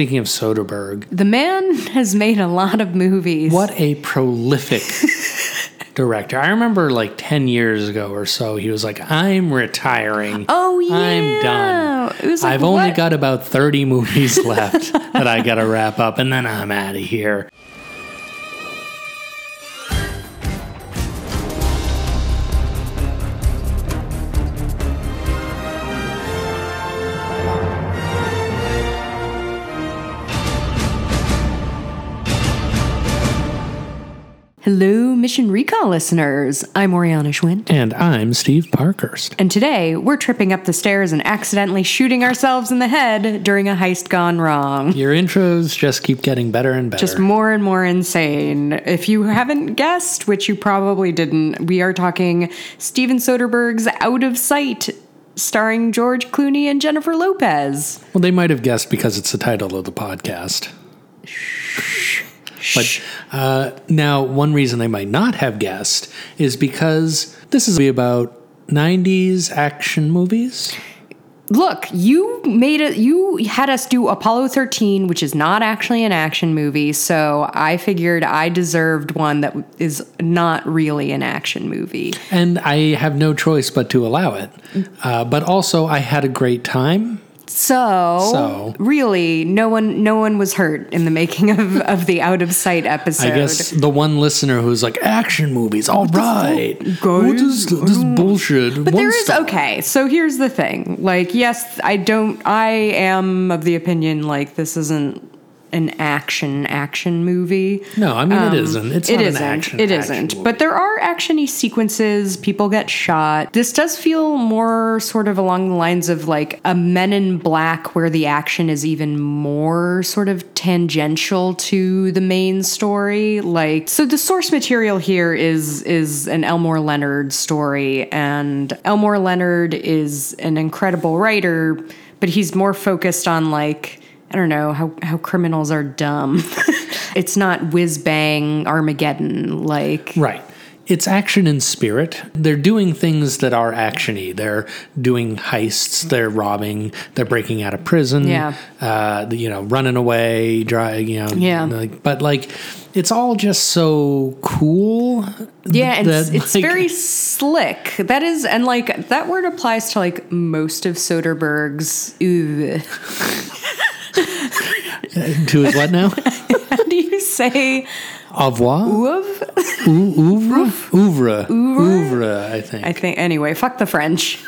speaking of Soderbergh, The man has made a lot of movies. what a prolific director. I remember like 10 years ago or so, he was like, I'm retiring. Oh yeah, I'm done. It was like, I've only got about 30 movies left that I got to wrap up, and then I'm out of here. Hello, Mission Recall listeners. I'm Oriana Schwint. And I'm Steve Parkhurst. And today we're tripping up the stairs and accidentally shooting ourselves in the head during a heist gone wrong. Your intros just keep getting better and better. Just more and more insane. If you haven't guessed, which you probably didn't, we are talking Steven Soderbergh's Out of Sight, starring George Clooney and Jennifer Lopez. well, they might have guessed because it's the title of the podcast. But uh, now, one reason I might not have guessed is because this is about 90s action movies. Look, you made it. You had us do Apollo 13, which is not actually an action movie. So I figured I deserved one that is not really an action movie. And I have no choice but to allow it. Uh, but also, I had a great time. So, So- really, no one, no one was hurt in the making of, of the Out of Sight episode. I guess the one listener who's like, action movies, all right. guys? What is this, this bullshit? But there is okay. So here's the thing. Like, yes, I don't. I am of the opinion like this isn't an action action movie. No, I mean, it isn't. It's Um, It not isn't. an action. It action isn't. movie. But there are actiony sequences. People get shot. This does feel more sort of along the lines of like a Men in Black, where the action is even more sort of tangential to the main story. Like, so the source material here is is an Elmore Leonard story, and Elmore Leonard is an incredible writer, but he's more focused on like. I don't know how, how criminals are dumb. it's not whiz bang Armageddon like Right. It's action in spirit. They're doing things that are actiony. They're doing heists. They're robbing. They're breaking out of prison. Yeah. Uh, you know, running away. Driving. You know. Yeah. Like, but like, it's all just so cool. Yeah, and it's, that, it's like- very slick. That is, and like that word applies to like most of Soderbergh's. To his what now? How do you say Au revoir. oof? Ou- Ouvre. Ouvre. Ouvre. I think I think anyway. Fuck the French.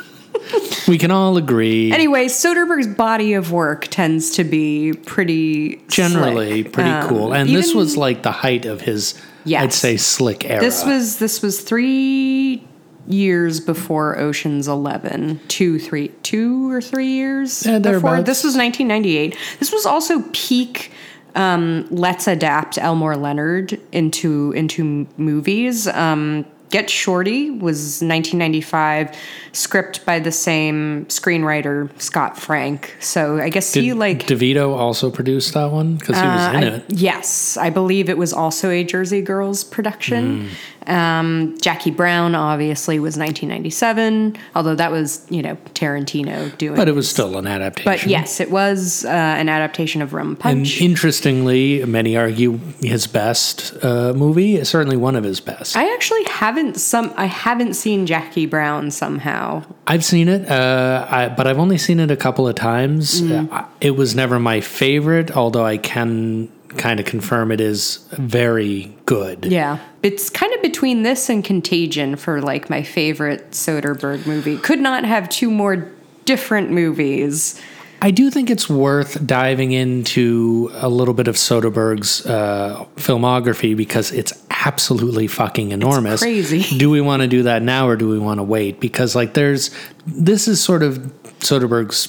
we can all agree. Anyway, Soderbergh's body of work tends to be pretty generally slick. pretty Um, cool. And this was like the height of his, Yes. I'd say, slick era. This was this was three years before Ocean's Eleven. Two, three, two or three years Yeah, before. This was 1998. This was also peak. Um, let's adapt Elmore Leonard into into movies. Um, Get Shorty was 1995, script by the same screenwriter Scott Frank. So I guess Did he like DeVito also produced that one because he was in I- it. Yes, I believe it was also a Jersey Girls production. Mm. Um, Jackie Brown obviously was 1997, although that was you know Tarantino doing. But it was still an adaptation. But yes, it was uh, an adaptation of Rum Punch. And interestingly, many argue his best uh, movie, certainly one of his best. I actually haven't some. I haven't seen Jackie Brown somehow. I've seen it, uh, I, but I've only seen it a couple of times. Mm. Uh, it was never my favorite, although I can kind of confirm it is very good. Yeah, it's kind of between this and Contagion for like my favorite Soderbergh movie. Could not have two more different movies. I do think it's worth diving into a little bit of Soderbergh's uh, filmography because it's absolutely fucking enormous. crazy. Do we want to do that now or do we want to wait? Because like there's this is sort of Soderbergh's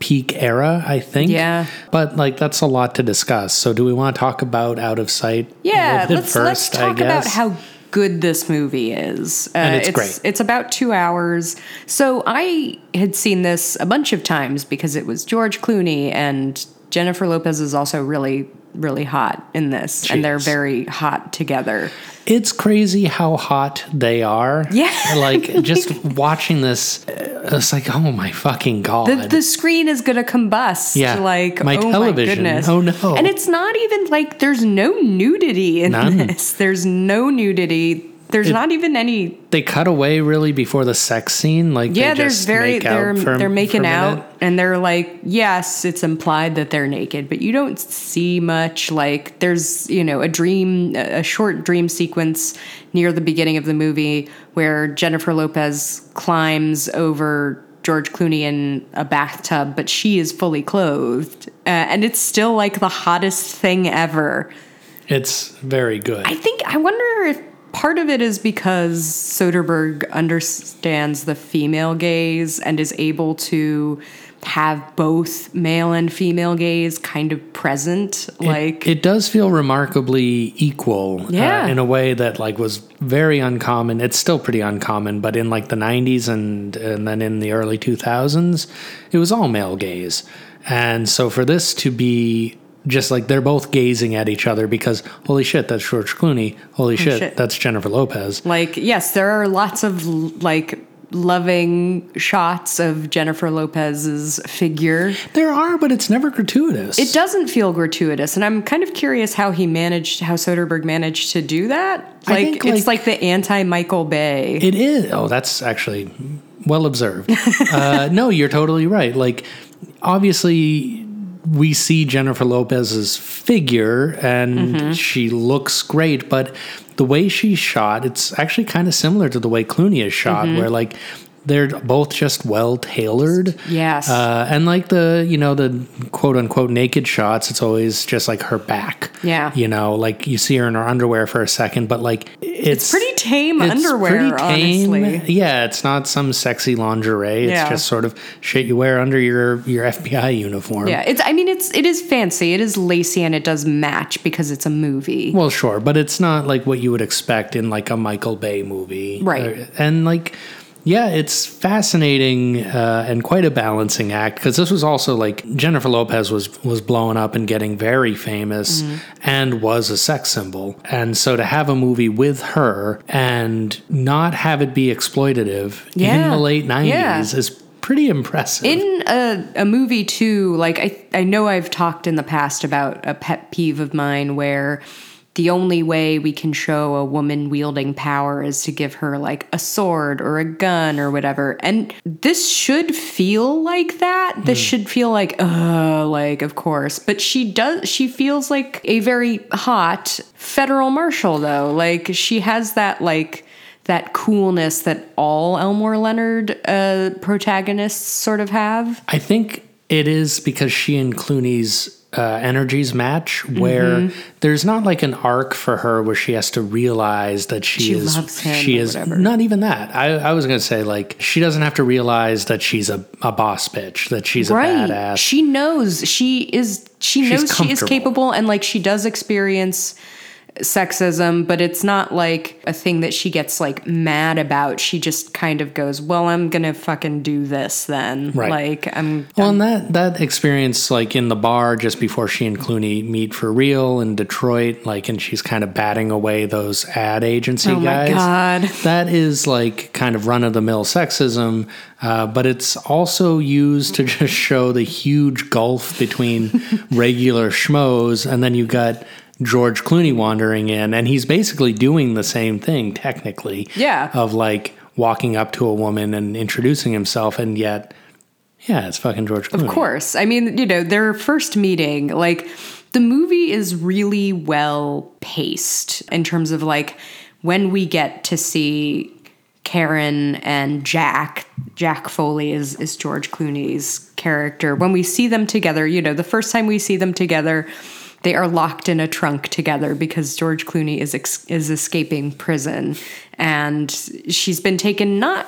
peak era, I think. Yeah. But like that's a lot to discuss. So do we want to talk about Out of Sight? Yeah, let's let's first, I talk about how good this movie is. Uh, And it's great. It's about two hours. So I had seen this a bunch of times because it was George Clooney and Jennifer Lopez is also really, really hot in this, and they're very hot together. It's crazy how hot they are. Yeah. Like just watching this, uh, it's like, oh my fucking god. The, the screen is gonna combust. Yeah. like My oh television. My goodness. Oh, no. And it's not even like there's no nudity in None. this. There's no nudity. There's It- not even any they cut away really before the sex scene. Like Yeah, they there's just very make they're for- they're making out and they're like, yes, it's implied that they're naked, but you don't see much. Like there's, you know, a dream a short dream sequence near the beginning of the movie where Jennifer Lopez climbs over George Clooney in a bathtub, but she is fully clothed. Uh, and it's still like the hottest thing ever. It's very good. I think I wonder if part of it is because Soderbergh understands the female gaze and is able to have both male and female gaze kind of present. like it does feel remarkably equal Yeah. uh, in a way that like was very uncommon it's still pretty uncommon but in like the 90s and and then in the early 2000s it was all male gaze and so for this to be just like they're both gazing at each other because holy shit that's George Clooney holy shit, shit. that's Jennifer Lopez like yes, there are lots of like loving shots of Jennifer Lopez's figure. there are but it's never gratuitous It doesn't feel gratuitous, and I'm kind of curious how he managed, how Soderbergh managed to do that. Like think, it's like- like the anti Michael Bay. It is. Oh, that's actually well observed. uh, no, you're totally right. Like, obviously, we see Jennifer Lopez's figure and mm-hmm. she looks great, but the way she's shot, it's actually kind of similar to the way Clooney is shot, mm-hmm. where like they're both just well tailored. Yes. Uh, and like the, you know, the quote unquote naked shots, it's always just like her back. Yeah. You know, like you see her in her underwear for a second, but like it's, pretty tame it's underwear, pretty tame. honestly. Yeah, it's not some sexy lingerie. It's Yeah. just sort of shit you wear under your your FBI uniform. Yeah, it's. I mean, it's. It is fancy. It is lacy, and it does match because it's a movie. Well, sure, but it's not like what you would expect in like a Michael Bay movie, Right. Uh, And like, yeah, it's fascinating uh, and quite a balancing act because this was also like Jennifer Lopez was was blowing up and getting very famous Mm-hmm. and was a sex symbol, and so to have a movie with her and not have it be exploitative in the late nineties Yeah. is pretty impressive. In a, a movie too, like I, I know I've talked in the past about a pet peeve of mine where the only way we can show a woman wielding power is to give her like a sword or a gun or whatever. And this should feel like that. This should feel like, uh, like, of course. But she does, she feels like a very hot federal marshal, though. Like, she has that, like, that coolness that all Elmore Leonard uh, protagonists sort of have. I think it is because she and Clooney's uh, energies match, where Mm-hmm. there's not like an arc for her where she has to realize that she, She is loves him she is whatever. not even that. I, I was gonna say like she doesn't have to realize that she's a, a boss bitch, that she's a badass. She knows she is she She's knows she is capable and like she does experience sexism, but it's not like a thing that she gets like mad about. She just kind of goes, "Well, I'm to fucking do this then." Right. Like I'm Well, and that that experience, like in the bar just before she and Clooney meet for real in Detroit, like, and she's kind of batting away those ad agency Oh my guys. God. That is like kind of run of the mill sexism, uh, but it's also used to just show the huge gulf between regular schmoes, and then you got. George Clooney wandering in, and he's basically doing the same thing technically. Yeah. Of like walking up to a woman and introducing himself, and yet, yeah, it's fucking George Clooney. Of course. I mean, you know, their first meeting, like, the movie is really well paced in terms of like when we get to see Karen and Jack. Jack Foley is, is George Clooney's character. When we see them together, you know, the first time we see them together, they are locked in a trunk together because George Clooney is ex- is escaping prison, and she's been taken not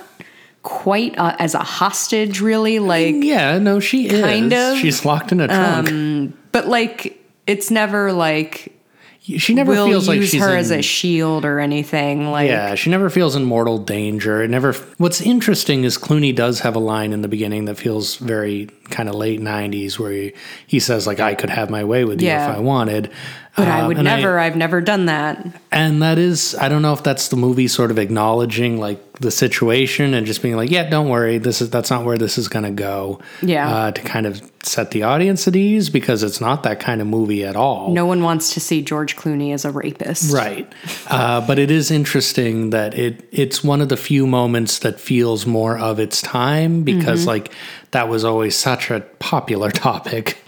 quite uh, as a hostage, really. Like Yeah, no, she is. Kind of. She's locked in a trunk. but like it's never like she never will feels like she's her in, as a shield or anything. Like, yeah, she never feels in mortal danger. It never. What's interesting is Clooney does have a line in the beginning that feels very kind of late '90s, where he, he says like, "I could have my way with you Yeah. if I wanted," but I Um, would never. I, have never done that. and that is, I don't know if that's the movie sort of acknowledging like the situation and just being like, "Yeah, don't worry, this is that's not where this is going to go." Yeah. uh, to kind of set the audience at ease because it's not that kind of movie at all. No one wants to see George Clooney as a rapist. Right, uh, but it is interesting that it it's one of the few moments that feels more of its time because Mm-hmm. like that was always such a popular topic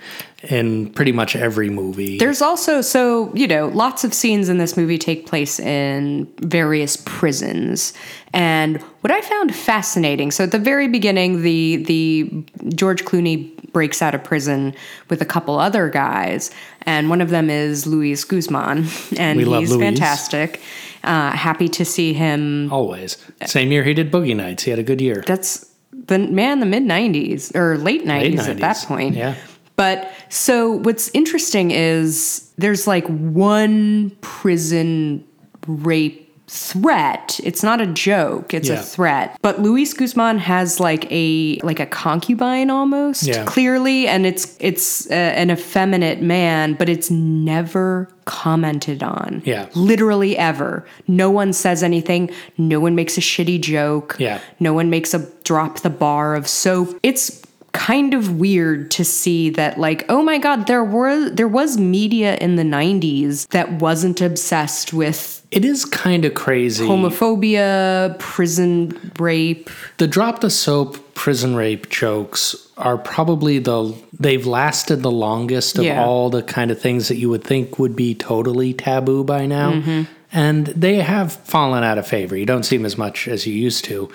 in pretty much every movie. There's also so you know lots of scenes in this movie take place in various prisons, and what I found fascinating. So at the very beginning, the the George Clooney breaks out of prison with a couple other guys, and one of them is Luis Guzman, and We he's fantastic. Uh, happy to see him. always same year he did Boogie Nights. He had a good year. That's the man, the mid '90s or late '90s, at that point. yeah. But so what's interesting is there's like one prison rape threat. It's not a joke, it's Yeah. a threat. But Luis Guzman has like a like a concubine almost Yeah. clearly and it's it's uh, an effeminate man, but it's never commented on. Yeah. Literally ever. No one says anything, no one makes a shitty joke. Yeah. No one makes a drop the bar of soap. It's kind of weird to see that like oh my god there were there was media in the 90s that wasn't obsessed with It is kind of crazy. homophobia prison rape The drop the soap prison rape jokes are probably the they've lasted the longest of Yeah. all the kind of things that you would think would be totally taboo by now. Mm-hmm. And they have fallen out of favor. You don't see them as much as you used to.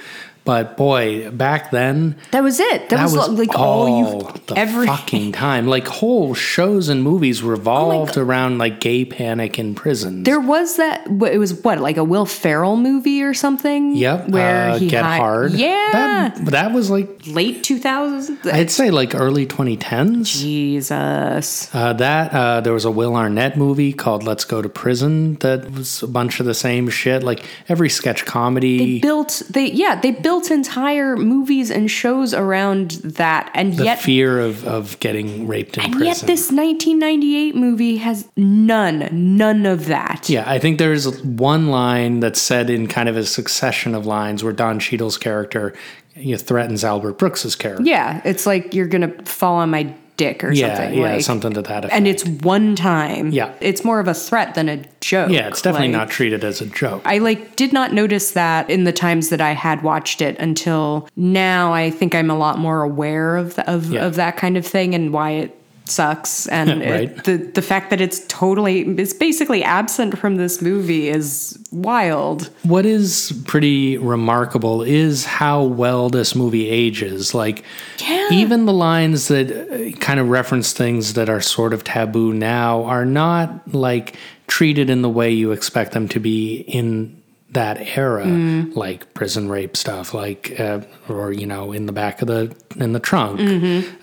But boy, back then that was it that, that was, was like all all you the every fucking time. Like whole shows and movies revolved around like gay panic in prisons. there was that it was what like a Will Ferrell movie or something Yep. where uh, he Get hi- Hard. yeah That, that was like late 2000s I'd say like early 2010s. Jesus Uh, that uh, there was a Will Arnett movie called Let's Go to Prison that was a bunch of the same shit. Like every sketch comedy, They built they yeah they built entire movies and shows around that and the yet fear of, of getting raped in and prison. yet this 1998 movie has none none of that yeah, I think there's one line that's said in kind of a succession of lines where Don Cheadle's character you know, threatens Albert Brooks's character. yeah it's like you're gonna fall on my dick or Yeah, something yeah, like, something to that effect. and it's one time Yeah. it's more of a threat than a joke yeah, it's definitely like- not treated as a joke. I like did not notice that in the times that I had watched it until now. I think I'm a lot more aware of the, of, Yeah. of that kind of thing and why it sucks and it- the the fact that it's totally it's basically absent from this movie is wild. What is pretty remarkable is how well this movie ages. Like, Yeah. even the lines that uh, kind of reference things that are sort of taboo now are not like treated in the way you expect them to be in that era, Mm. like prison rape stuff, like, uh, or you know, in the back of the in the trunk,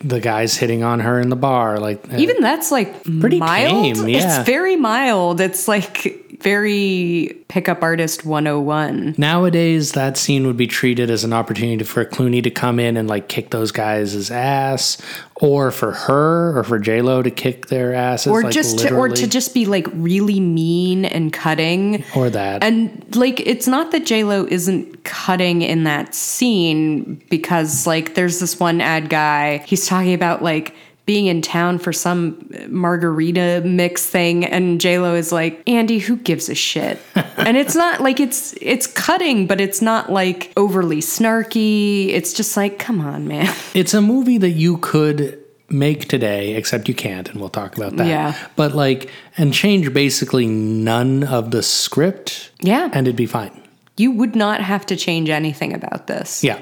the guys hitting on her in the bar, like uh, Mm-hmm. Even that's like Pretty mild. tame, yeah. It's very mild. It's like very pickup artist 101. Nowadays, that scene would be treated as an opportunity for Clooney to come in and like kick those guys' ass, or for her or for J Lo to kick their asses, Or like, just to, or to just be like really mean and cutting. or that. And like, it's not that J Lo isn't cutting in that scene because like, there's this one ad guy. He's talking about like being in town for some margarita mix thing, and J Lo is like, Andy, who gives a shit? and it's not like it's it's cutting, but it's not like overly snarky. It's just like, come on, man. it's a movie that you could make today, except you can't, and we'll talk about that. Yeah. But like, and change basically none of the script, Yeah. and it'd be fine. You would not have to change anything about this. Yeah.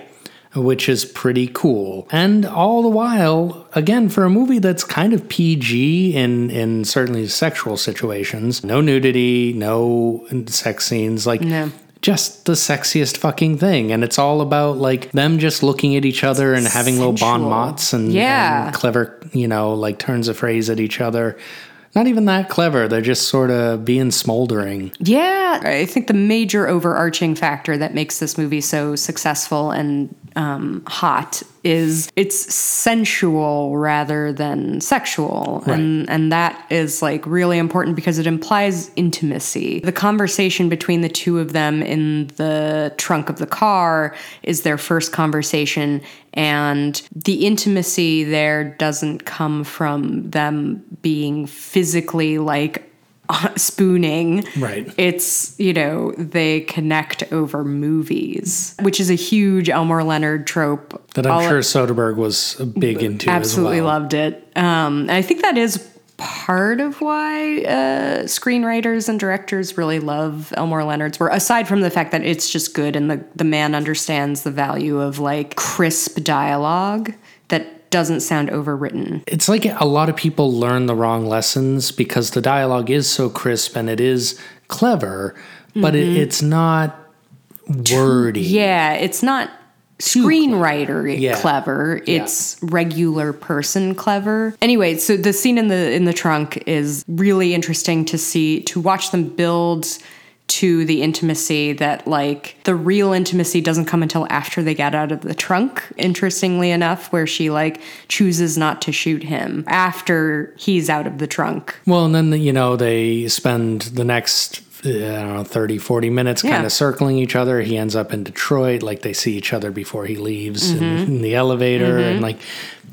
Which is pretty cool. And all the while, again, for a movie that's kind of PG in, in certainly sexual situations, no nudity, no sex scenes, like No. just the sexiest fucking thing. And it's all about like them just looking at each other and having little bon mots and, Yeah. and clever, you know, like turns of phrase at each other. not even that clever. They're just sort of being smoldering. Yeah, I think the major overarching factor that makes this movie so successful and um, hot is it's sensual rather than sexual, and and that is like really important because it implies intimacy. The conversation between the two of them in the trunk of the car is their first conversation, and the intimacy there doesn't come from them being physically like spooning. Right. It's, you know, they connect over movies, which is a huge Elmore Leonard trope. That I'm All- sure Soderbergh was big into absolutely well. loved it. Um, and I think that is part of why uh, screenwriters and directors really love Elmore Leonard's work, aside from the fact that it's just good and the, the man understands the value of like crisp dialogue that doesn't sound overwritten. It's like a lot of people learn the wrong lessons because the dialogue is so crisp and it is clever, but it, it's not wordy. Mm-hmm. Yeah, it's not screenwriter Yeah. clever. It's regular person clever. Anyway, so the scene in the in the trunk is really interesting to see to watch them build to the intimacy that like the real intimacy doesn't come until after they get out of the trunk interestingly enough where she like chooses not to shoot him after he's out of the trunk Well, and then, you know, they spend the next, uh, I don't know, 30, 40 minutes kind of circling each other. He ends up in Detroit. Like they see each other before he leaves in, Mm-hmm. in the elevator. And like,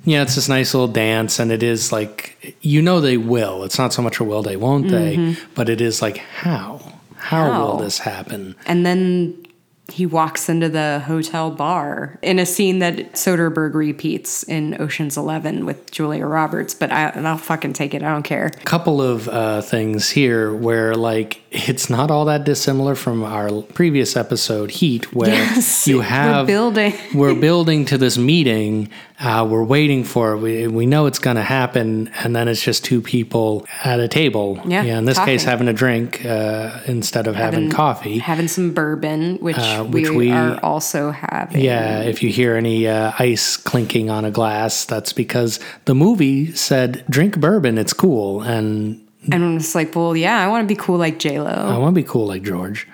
yeah, it's this nice little dance. And it is like, you know, they will. It's not so much a will they, won't they? But it is like, how? How, will. This happen? And then he walks into the hotel bar in a scene that Soderbergh repeats in Ocean's Eleven with Julia Roberts, but I, I'll fucking take it. I don't care. couple of uh, things here where like it's not all that dissimilar from our previous episode heat where Yes, you we're have building. we're building to this meeting uh, we're waiting for it we, we know it's going to happen and then it's just two people at a table Yeah, in this case having a drink uh, instead of having, coffee Having some bourbon, which, which we, we- are also having. yeah, if you hear any uh, ice clinking on a glass, that's because the movie said drink bourbon, it's cool, and And I'm just like, well, yeah, I want to be cool like J Lo. I want to be cool like George.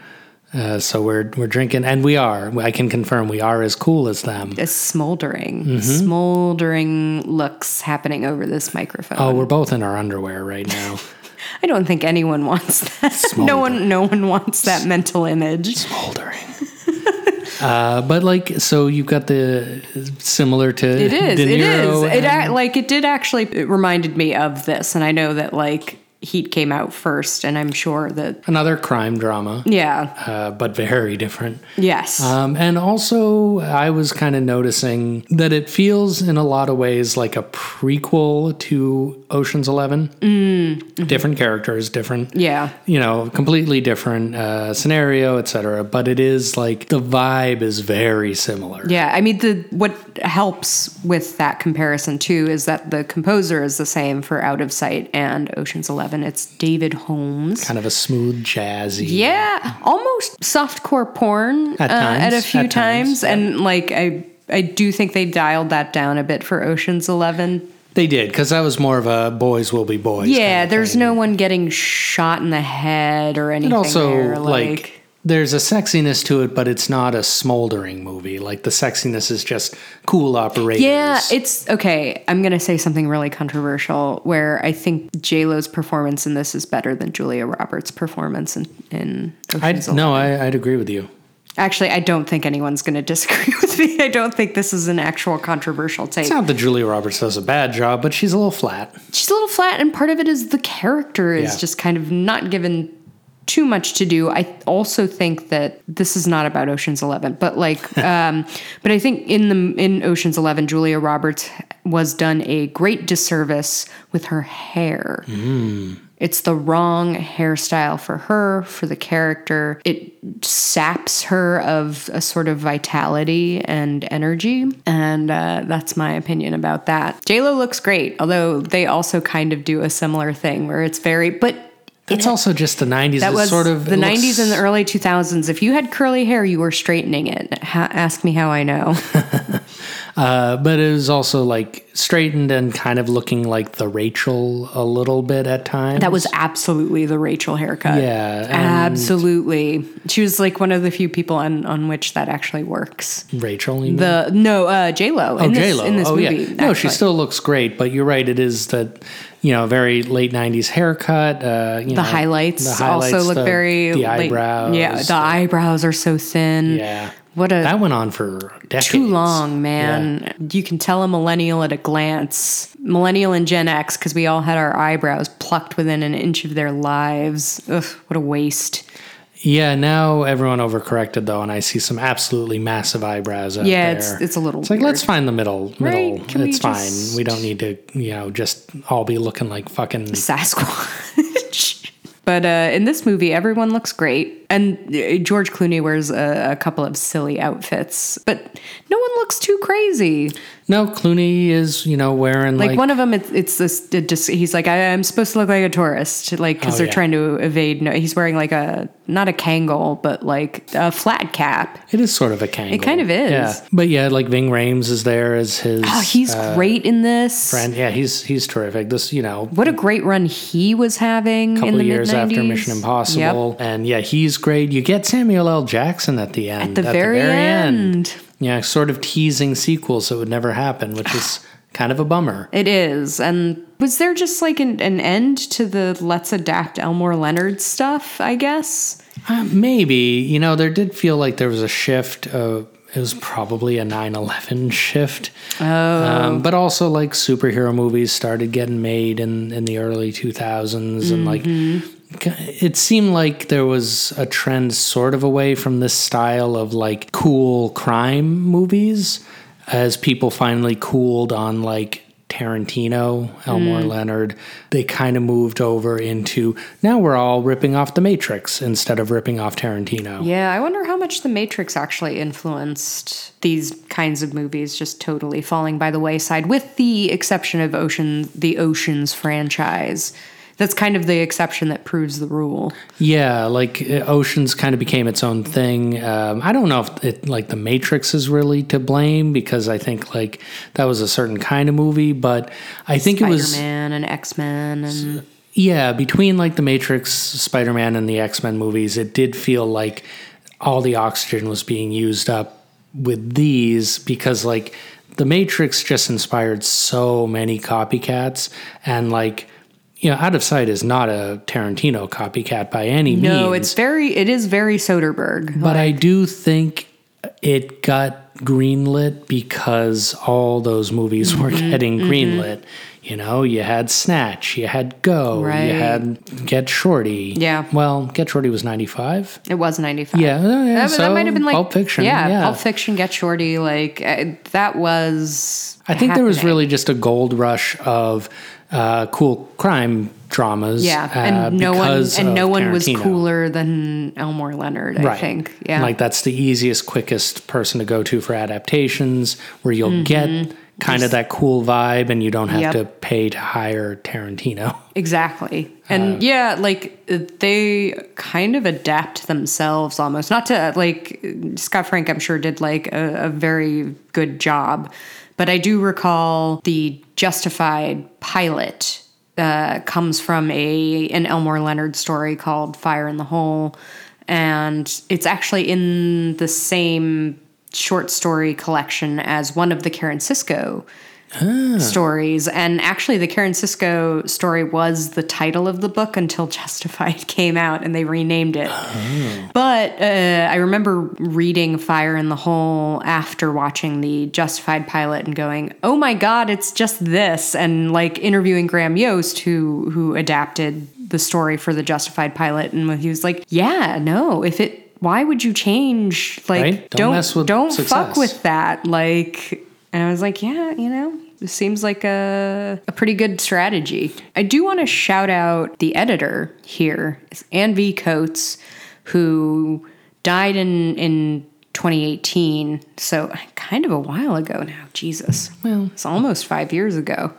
Uh, so we're we're drinking, and we are. I can confirm we are as cool as them. A smoldering, Mm-hmm. smoldering looks happening over this microphone. Oh, we're both in our underwear right now. I don't think anyone wants that. no one, no one wants that mental image. Smoldering. uh, but like, so you've got the similar to It is. It is. It a- like it did actually. It reminded me of this, and I know that like Heat came out first, and I'm sure that another crime drama, yeah, uh, but very different. yes, Um, and also, I was kind of noticing that it feels in a lot of ways like a prequel to Ocean's 11. Mm. Different characters, different, yeah, you know, completely different uh, scenario, etc. But it is like the vibe is very similar. yeah. I mean, the what helps with that comparison too is that the composer is the same for Out of Sight and Ocean's Eleven. It's David Holmes. Kind of a smooth, jazzy. Yeah, almost softcore porn At uh, at a few at times, times, and like I. I do think they dialed that down a bit for Ocean's Eleven. They did, because that was more of a boys will be boys. Yeah, kind of there's thing. no one getting shot in the head or anything. And also, there, like, there's a sexiness to it, but it's not a smoldering movie. Like, the sexiness is just cool operators. yeah, it's okay. I'm gonna say something really controversial, where I think J Lo's performance in this is better than Julia Roberts' performance in in I'd, no, I, I'd agree with you. Actually, I don't think anyone's gonna disagree with me. I don't think this is an actual controversial take. It's not that Julia Roberts does a bad job, but she's a little flat. she's a little flat and part of it is the character is Yeah. just kind of not given too much to do i also think that this is not about oceans 11 but like um but i think in the in oceans 11 julia roberts was done a great disservice with her hair it's the wrong hairstyle for her, for the character. It saps her of a sort of vitality and energy. And uh, that's my opinion about that. JLo looks great, although they also kind of do a similar thing where it's very, but It's also just the 90s. that It's was sort of the 90s looks- and the early 2000s. If you had curly hair, you were straightening it. Ha- ask me how I know. Uh, but it was also like straightened and kind of looking like the Rachel a little bit at times. That was absolutely the Rachel haircut. Yeah, Absolutely. She was like one of the few people on, on which that actually works. Rachel. The no, uh J Lo. Oh, in this, J Lo. in this oh, movie. yeah. No, she still looks great, but you're right. It is that you know very late '90s haircut. Uh, you the know, highlights, the highlights, also look the- very the eyebrows. Yeah, the eyebrows are so thin. yeah. What a That went on for decades. too long, man. You can tell a millennial at a glance. Millennial and Gen X, because we all had our eyebrows plucked within an inch of their lives. Ugh, what a waste. Yeah, now everyone overcorrected though, and I see some absolutely massive eyebrows out Yeah, there. it's it's a little It's like weird. let's find the middle. Middle. Right? Can we it's fine. just- We don't need to, you know, just all be looking like fucking. Sasquatch. but uh, in this movie, everyone looks great, and uh, George Clooney wears a, a couple of silly outfits, but no one looks too crazy. No, Clooney is, you know, wearing Like, like, one of them, it's, it's this. It just, he's like, I, I'm supposed to look like a tourist, like because Oh, they're yeah. trying to evade. No, he's wearing like a not a Kangol, but like a flat cap. it is sort of a Kangol. It kind of is. Yeah, but yeah, like Ving Rhames is there as his. Oh, he's uh, great in this. friend. Yeah, he's he's terrific. This, you know, What a great run he was having. couple in the of years after mid-nineties. Mission Yep. Impossible, and yeah, he's great. You get Samuel L. Jackson at the end. At the very end. Yeah, sort of teasing sequels that would never happen, which is kind of a bummer. It is. And was there just like an, an end to the let's adapt Elmore Leonard stuff, I guess? Uh, maybe, you know, there did feel like there was a shift. Uh, it was probably a 9 11 shift. Oh. Um, but also, like, superhero movies started getting made in, in the early 2000s. And, like, it seemed like there was a trend sort of away from this style of, like, cool crime movies as people finally cooled on, like, Tarantino, Elmore mm. Leonard, they kind of moved over into now we're all ripping off The Matrix instead of ripping off Tarantino. Yeah, I wonder how much The Matrix actually influenced these kinds of movies just totally falling by the wayside, with the exception of Ocean the Oceans franchise. That's kind of the exception that proves the rule. Yeah, like uh, Oceans kind of became its own thing. Um, I don't know if it like The Matrix is really to blame because I think like that was a certain kind of movie, but I think it Spider was Man and X Men and yeah between like The Matrix, Spider Man, and the X Men movies, it did feel like all the oxygen was being used up with these because like The Matrix just inspired so many copycats and like. You know, Out of Sight is not a Tarantino copycat by any means. no, it's very it is very Soderbergh. But I do think it got greenlit because all those movies were Mm-hmm, getting greenlit. You know, you had Snatch, you had Go, Right. you had Get Shorty. Yeah. Well, Get Shorty was 95. It was 95. Yeah, yeah, That, that might have been like Pulp Fiction. Yeah, Yeah. Pulp Fiction, Get Shorty. Like uh, that was. I think there was really just a gold rush of uh, cool crime dramas. Yeah, uh, and no one and no one was cooler than Elmore Leonard. I think. Yeah, Like that's the easiest, quickest person to go to for adaptations where you'll get kind of that cool vibe and you don't have Mm-hmm. Yep. to pay to hire Tarantino. exactly. Uh, And yeah, like uh, they kind of adapt themselves almost. Not to like Scott Frank, I'm sure did like a, a very good job, but I do recall the Justified pilot. Uh, comes from a an Elmore Leonard story called Fire in the Hole, and it's actually in the same short story collection as one of the Karen Sisco stories. And actually, the Karen Sisco story was the title of the book until Justified came out and they renamed it. But uh, I remember reading Fire in the Hole after watching the Justified pilot and going, "Oh my God, it's just this!" And like interviewing Graham Yost, who who adapted the story for the Justified pilot, and he was like, "Yeah, no, if it." Why would you change? Like, Right? Don't don't mess with don't fuck with that. Like, and I was like, yeah, you know, this seems like a, a pretty good strategy. I do want to shout out the editor here, it's Ann V. Coates, who died in, in 2018. So kind of a while ago now. Jesus. Well, it's almost five years ago.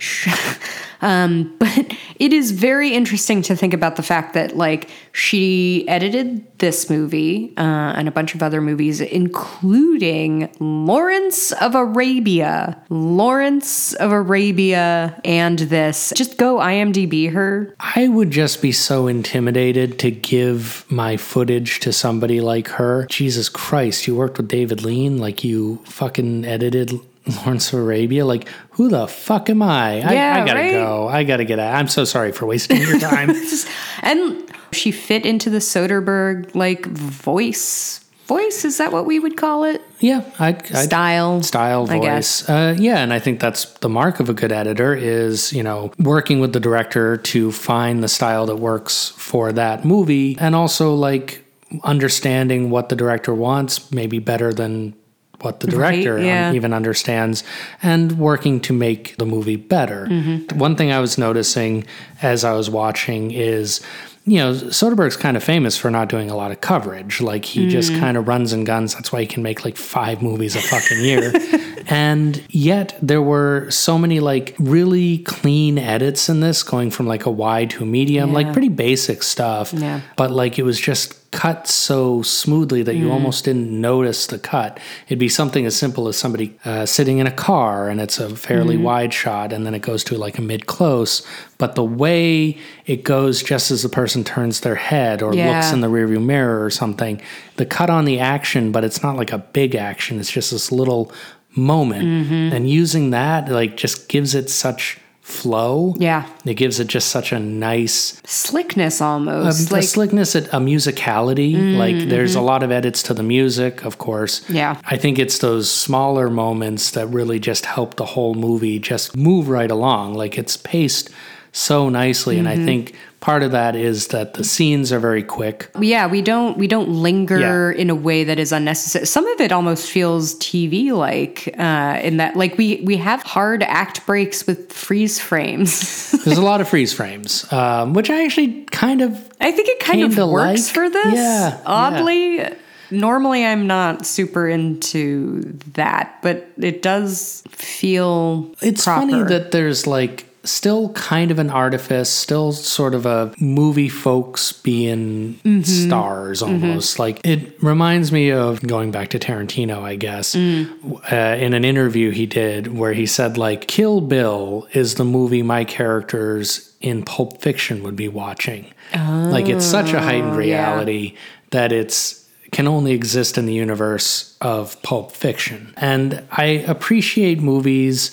um, but it is very interesting to think about the fact that like she edited this movie uh, and a bunch of other movies, including Lawrence of Arabia, Lawrence of Arabia, and this. Just go IMDb her. I would just be so intimidated to give my footage to somebody like her. Jesus Christ, you worked with David Lean, like you fucking edited Lawrence of Arabia. Like, who the fuck am I? Yeah, I, I gotta right? go. I gotta get out. I'm so sorry for wasting your time. And she fit into the Soderbergh like voice. Voice is that what we would call it? yeah, I, I Style. style I voice uh, yeah and i think that's the mark of a good editor is you know working with the director to find the style that works for that movie and also like understanding what the director wants maybe better than what the director um, yeah. even understands and working to make the movie better Mm-hmm. one thing i was noticing as i was watching is you know, Soderbergh's kind of famous for not doing a lot of coverage. Like he just Mm. kind of runs and guns. That's why he can make like five movies a fucking year. and yet there were so many like really clean edits in this, going from like a wide to a medium, like pretty basic stuff. Yeah. But like it was just cut so smoothly that you Mm. almost didn't notice the cut. It'd be something as simple as somebody uh, sitting in a car and it's a fairly Mm-hmm. wide shot and then it goes to like a mid close. But the way it goes just as the person turns their head or looks in the rearview mirror or something, the cut on the action, but it's not like a big action. It's just this little moment. Mm-hmm. And using that like just gives it such flow. Yeah. It gives it just such a nice Slickness um, almost. the like slickness, a a musicality. like there's a lot of edits to the music, of course. Yeah. I think it's those smaller moments that really just help the whole movie just move right along. Like it's paced so nicely, and I think part of that is that the scenes are very quick. yeah, we don't we don't linger in a way that is unnecessary. Some of it almost feels TV like uh, in that like we we have hard act breaks with freeze frames. There's a lot of freeze frames, um, which I actually kind of I think it kind Kinda works like. for this. Yeah, Oddly, normally I'm not super into that, but it does feel It's proper. funny that there's like still kind of an artifice, still sort of a movie folks being Mm-hmm. stars almost. Like it reminds me of going back to Tarantino, I guess, Mm. uh, in an interview he did where he said, like, Kill Bill is the movie my characters in Pulp Fiction would be watching. like it's such a heightened Oh, yeah. reality that it's can only exist in the universe of Pulp Fiction. And I appreciate movies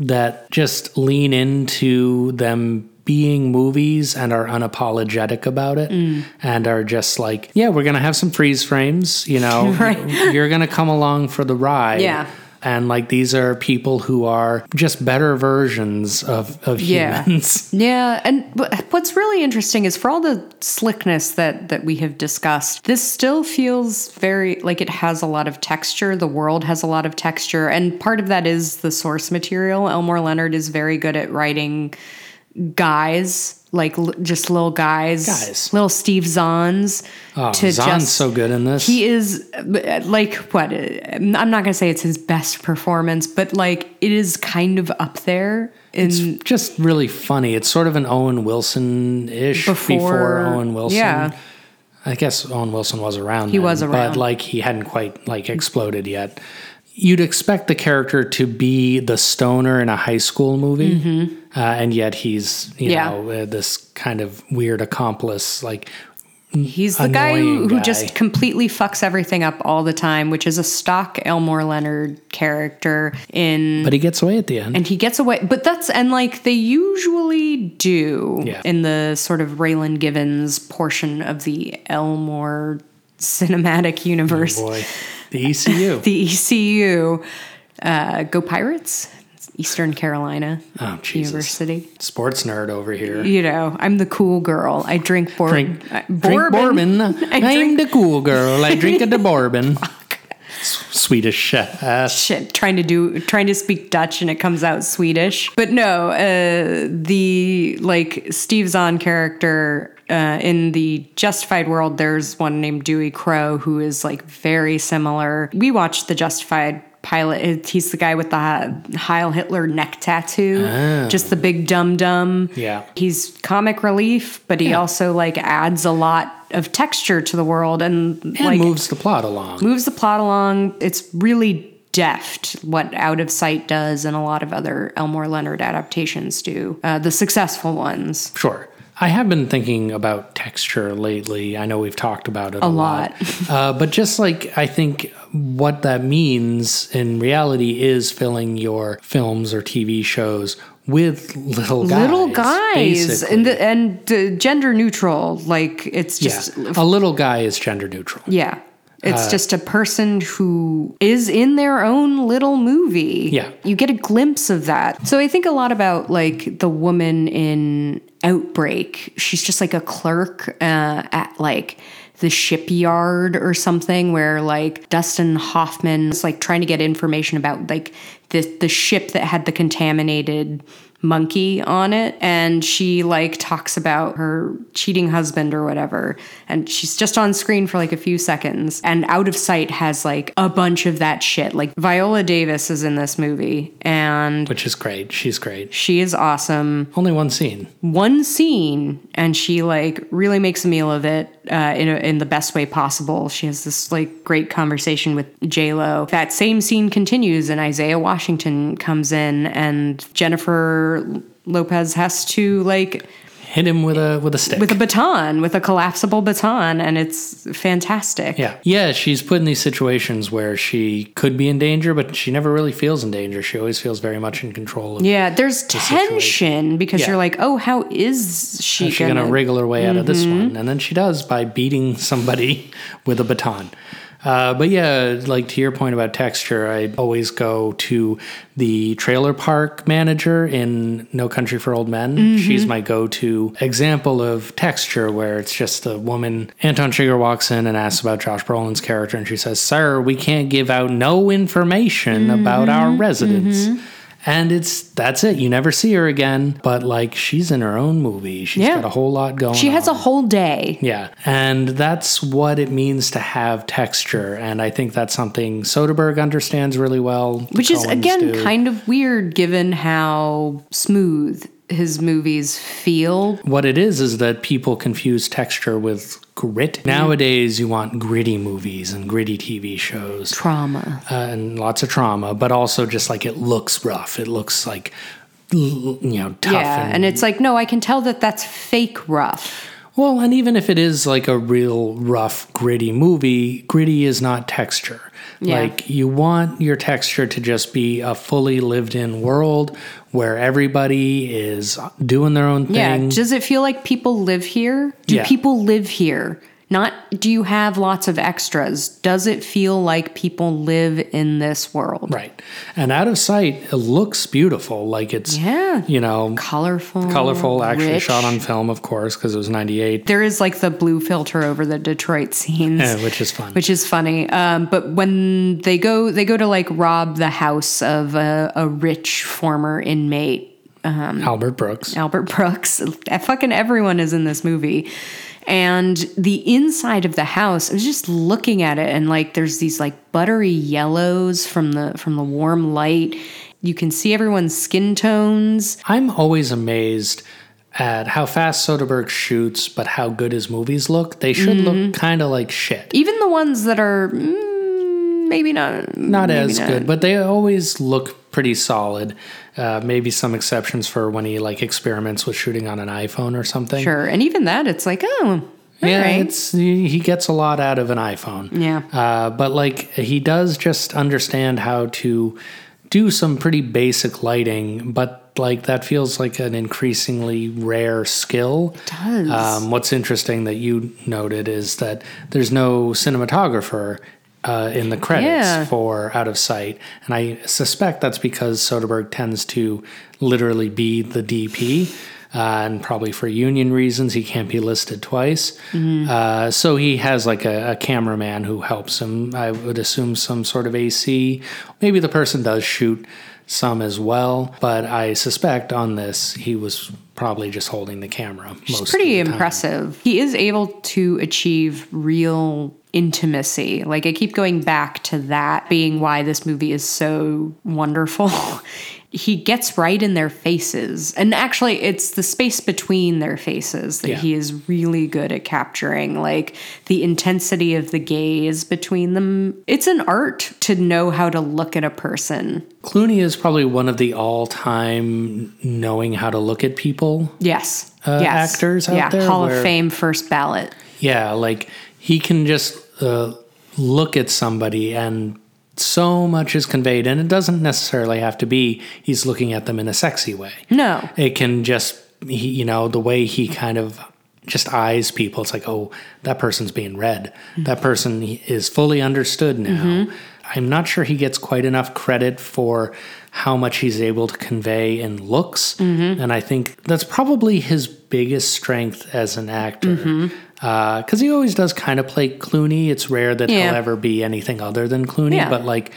that just lean into them being movies and are unapologetic about it Mm. and are just like, yeah, we're going to have some freeze frames, you know, Right. you're going to come along for the ride. Yeah. And like these are people who are just better versions of, of Yeah. humans. Yeah, and wh- what's really interesting is for all the slickness that that we have discussed, this still feels very like it has a lot of texture. The world has a lot of texture, and part of that is the source material. Elmore Leonard is very good at writing guys, like l- just little guys, Guys. little Steve Zahns. Oh, to Zahn's just so good in this. he is uh, like what uh, I'm not going to say it's his best performance, but like it is kind of up there in just really funny. It's sort of an Owen Wilson ish before, Before- Owen Wilson. yeah. I guess Owen Wilson was around. He then, was around. but like he hadn't quite like exploded yet. You'd expect the character to be the stoner in a high school movie, uh, and yet he's you. Yeah. know uh, this kind of weird accomplice. Like He's the guy who, who guy. just completely fucks everything up all the time, which is a stock Elmore Leonard character in but he gets away at the end. and he gets away but that's and like they usually do Yeah. in the sort of Raylan Givens portion of the Elmore cinematic universe. Boy, the ECU. The ECU. Uh, go Pirates, Eastern Carolina oh University. sports nerd over here. You know, I'm the cool girl. I drink, bor- Drink, uh, drink bourbon. I I'm drink the cool girl. I drink the bourbon. Swedish ass. shit trying to do trying to speak dutch and it comes out swedish but no uh the like steve zahn character uh, in the Justified world, there's one named Dewey Crowe who is like very similar. We watched the Justified pilot. He's the guy with the Heil Hitler neck tattoo, Oh. just the big dum dum. Yeah. He's comic relief, but he Yeah. also like adds a lot of texture to the world and, And like moves the plot along. moves the plot along. It's really deft what Out of Sight does and a lot of other Elmore Leonard adaptations do. Uh, the successful ones. Sure. I have been thinking about texture lately. I know we've talked about it a, lot. uh, but just like I think what that means in reality is filling your films or TV shows with little guys. Little guys basically. and the, and uh, gender neutral. Like it's yeah, just a little guy is gender neutral. Yeah. Uh, It's just a person who is in their own little movie. Yeah. You get a glimpse of that. So I think a lot about like the woman in Outbreak. She's just like a clerk uh, at like the shipyard or something where like Dustin Hoffman is like trying to get information about like the the ship that had the contaminated monkey on it and she like talks about her cheating husband or whatever and she's just on screen for like a few seconds and out of sight has like a bunch of that shit like Viola Davis is in this movie and Which is great. She's great. she is awesome Only one scene. one scene and she like really makes a meal of it uh, in, a, in the best way possible. She has this like great conversation with J Lo. That same scene continues and Isaiah Washington comes in and Jennifer Lopez has to like Hit him with a with a stick. with a baton, with a collapsible baton, and it's fantastic. yeah. Yeah, she's put in these situations where she could be in danger, but she never really feels in danger. She always feels very much in control of Yeah, there's situation. tension because Yeah. you're like, oh, how is she She's gonna, wriggle her way out of this mm-hmm. one, and then she does by beating somebody with a baton. Uh, but yeah, like to your point about texture, I always go to the trailer park manager in No Country for Old Men. Mm-hmm. She's my go-to example of texture, where it's just a woman. Anton Chigurh walks in and asks about Josh Brolin's character, and she says, "Sir, we can't give out no information about our mm-hmm. Mm-hmm. residents." And it's that's it. You never see her again. But like she's in her own movie. She's Yeah. got a whole lot going She has a whole day. Yeah. And that's what it means to have texture. And I think that's something Soderbergh understands really well. Which is again do. kind of weird given how smooth his movies feel. what it is is that people confuse texture with grit. Nowadays you want gritty movies and gritty TV shows. Trauma. uh, and lots of trauma, but also just like it looks rough. It looks like you know tough. Yeah, and it's like, no, I can tell that that's fake rough. well, and even if it is like a real rough, gritty movie, gritty is not texture. Yeah. Like you want your texture to just be a fully lived-in world where everybody is doing their own thing. Yeah. Does it feel like people live here? Do Yeah. people live here? Not do you have lots of extras? Does it feel like people live in this world? right. And out of sight, it looks beautiful. Like it's Yeah. you know Colorful. colorful. Actually rich. shot on film, of course, because it was '98, There is like the blue filter over the Detroit scenes. which is fun. which is funny. Um, but when they go, they go to like rob the house of a, a rich former inmate, Albert Brooks. Albert Brooks. Fucking everyone is in this movie. And the inside of the house, I was just looking at it and like there's these like buttery yellows from the from the warm light. You can see everyone's skin tones. I'm always amazed at how fast Soderbergh shoots, but how good his movies look. They should Mm-hmm. look kind of like shit. Even the ones that are mm, maybe not Not maybe as good, but they always look pretty solid. Uh, maybe some exceptions for when he like experiments with shooting on an iPhone or something. Sure. And even that, it's like, oh, Yeah, right. it's he gets a lot out of an iPhone. Yeah. Uh, but like he does just understand how to do some pretty basic lighting, but like that feels like an increasingly rare skill. does. Um, what's interesting that you noted is that there's no cinematographer uh, in the credits Yeah. for Out of Sight, and I suspect that's because Soderbergh tends to literally be the DP. Uh, and probably for union reasons, he can't be listed twice. Uh, so he has like a, a cameraman who helps him. I would assume some sort of AC. Maybe the person does shoot some as well, but I suspect on this he was probably just holding the camera. most pretty of the time. impressive. He is able to achieve real intimacy. Like I keep going back to that being why this movie is so wonderful. he gets right in their faces. And actually, it's the space between their faces that Yeah. he is really good at capturing. Like the intensity of the gaze between them. It's an art to know how to look at a person. Clooney is probably one of the all-time knowing how to look at people. Yes. Uh, yes. actors out yeah. there Hall where- of Fame first ballot. Yeah, like he can just uh, look at somebody and so much is conveyed, and it doesn't necessarily have to be he's looking at them in a sexy way. No. It can just, he, you know, the way he kind of just eyes people. It's like, oh, that person's being read. That person is fully understood now. I'm not sure he gets quite enough credit for how much he's able to convey in looks. Mm-hmm. And I think that's probably his biggest strength as an actor. Mm-hmm. Uh, because he always does kind of play Clooney. It's rare that Yeah. he'll ever be anything other than Clooney. Yeah. But like,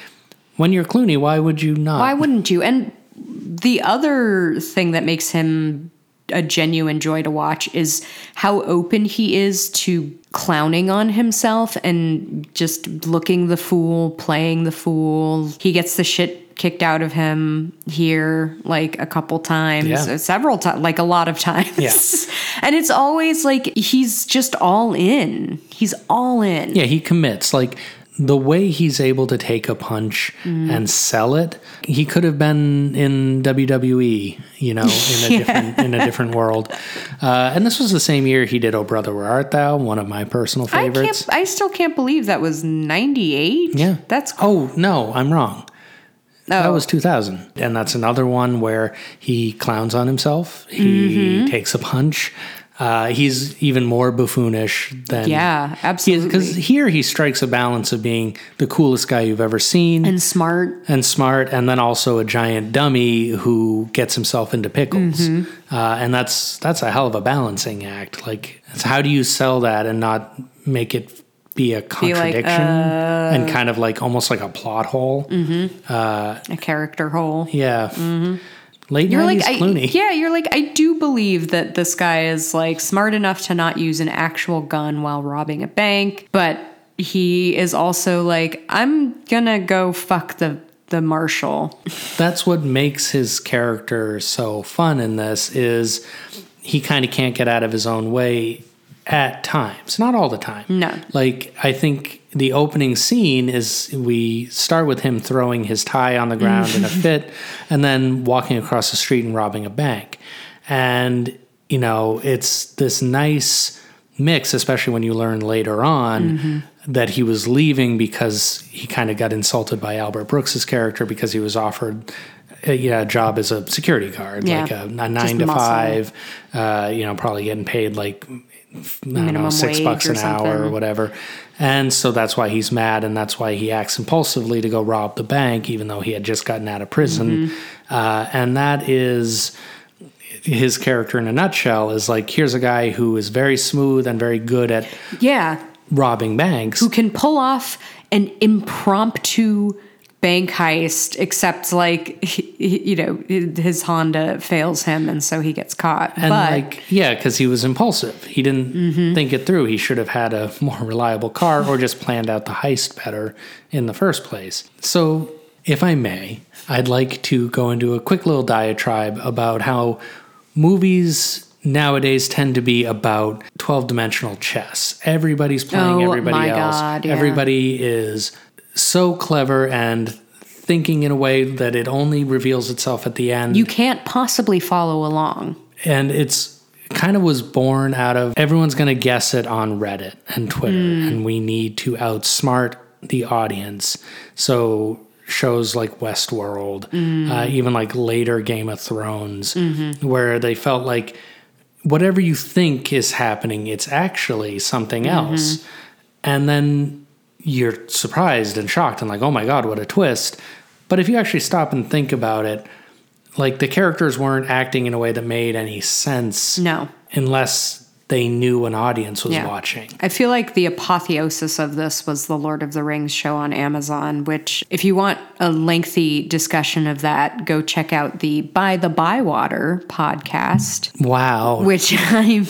when you're Clooney, why would you not? Why wouldn't you? And the other thing that makes him a genuine joy to watch is how open he is to clowning on himself and just looking the fool, playing the fool. He gets the shit kicked out of him here like a couple times, Yeah. uh, several times, like a lot of times. Yeah. and it's always like he's just all in. He's all in. Yeah, he commits. Like the way he's able to take a punch Mm. and sell it, he could have been in WWE, you know, in a different in a different world. Uh, and this was the same year he did "Oh Brother Where Art Thou," one of my personal I favorites. can't. I still can't believe that was ninety eight. Yeah, that's Oh no, I'm wrong. That Oh. was 2000, and that's another one where he clowns on himself. He Mm-hmm. takes a punch. Uh, he's even more buffoonish than Yeah, absolutely. Because here he strikes a balance of being the coolest guy you've ever seen and smart. and smart, and then also a giant dummy who gets himself into pickles. Mm-hmm. Uh, and that's that's a hell of a balancing act. Like, how do you sell that and not make it be a like, contradiction uh, and kind of like almost like a plot hole? a character hole. Yeah. Late Mm-hmm. You're like, 90s I, yeah, you're like, I do believe that this guy is like smart enough to not use an actual gun while robbing a bank, but he is also like, I'm gonna go fuck the the marshal. That's what makes his character so fun in this is he kind of can't get out of his own way at times, not all the time. No. Like I think the opening scene is we start with him throwing his tie on the ground in a fit and then walking across the street and robbing a bank. And you know, it's this nice mix especially when you learn later on that he was leaving because he kind of got insulted by Albert Brooks's character because he was offered a, yeah, a job as a security guard, Yeah. like a, a nine to muscle. five, uh, you know, probably getting paid like I don't know, six bucks an hour or whatever. And so that's why he's mad, and that's why he acts impulsively to go rob the bank, even though he had just gotten out of prison. Mm-hmm. Uh, and that is his character in a nutshell is like here's a guy who is very smooth and very good at Yeah, robbing banks. who can pull off an impromptu bank heist, except like he- you know his Honda fails him, and so he gets caught. and but like yeah because he was impulsive he didn't Mm-hmm. think it through he should have had a more reliable car or just planned out the heist better in the first place so if i may i'd like to go into a quick little diatribe about how movies nowadays tend to be about 12 dimensional chess everybody's playing Oh, everybody else God, yeah. everybody is so clever and thinking in a way that it only reveals itself at the end. You can't possibly follow along. and it's kind of was born out of everyone's going to guess it on Reddit and Twitter, hmm. and we need to outsmart the audience. So shows like Westworld, hmm. uh, even like later Game of Thrones, mm-hmm. where they felt like whatever you think is happening, it's actually something mm-hmm. else, and then you're surprised and shocked and like, oh my god, what a twist! But if you actually stop and think about it, like the characters weren't acting in a way that made any sense No. unless they knew an audience was Yeah. watching. I feel like the apotheosis of this was the Lord of the Rings show on Amazon, which, if you want a lengthy discussion of that, go check out the By the Bywater podcast, Wow. which I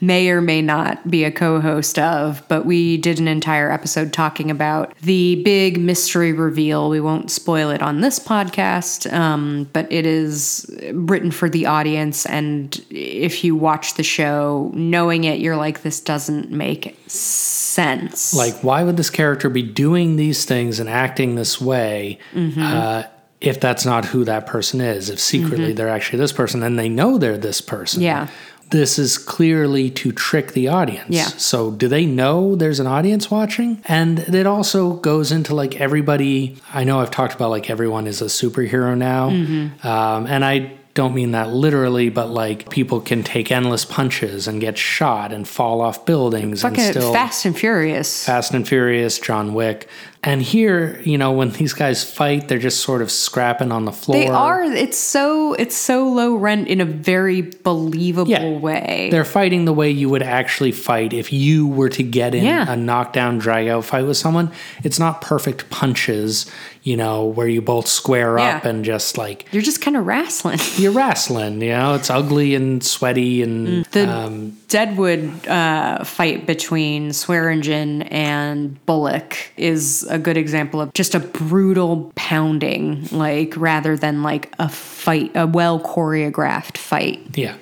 may or may not be a co host of, but we did an entire episode talking about the big mystery reveal. We won't spoil it on this podcast, um, but it is written for the audience. And if you watch the show knowing it, you're like, this doesn't make sense. like, why would this character be doing these things and acting this way Mm-hmm. uh, if that's not who that person is? If secretly they're actually this person and they know they're this person. Mm-hmm. Yeah. This is clearly to trick the audience. Yeah. So, do they know there's an audience watching? And it also goes into like everybody. I know I've talked about like everyone is a superhero now. Mm-hmm. Um, and I don't mean that literally, but like people can take endless punches and get shot and fall off buildings Fucking and still. Fast and Furious. Fast and Furious, John Wick. And here, you know, when these guys fight, they're just sort of scrapping on the floor. They are. It's so. It's so low rent in a very believable Yeah. way. They're fighting the way you would actually fight if you were to get in Yeah. a knockdown, drag out fight with someone. It's not perfect punches, you know, where you both square up and just like You're just kind of wrestling. you're wrestling, you know, it's ugly and sweaty and The um, Deadwood uh, fight between Swearingen and Bullock is a good example of just a brutal pounding, like rather than like a fight, a well choreographed fight. Yeah.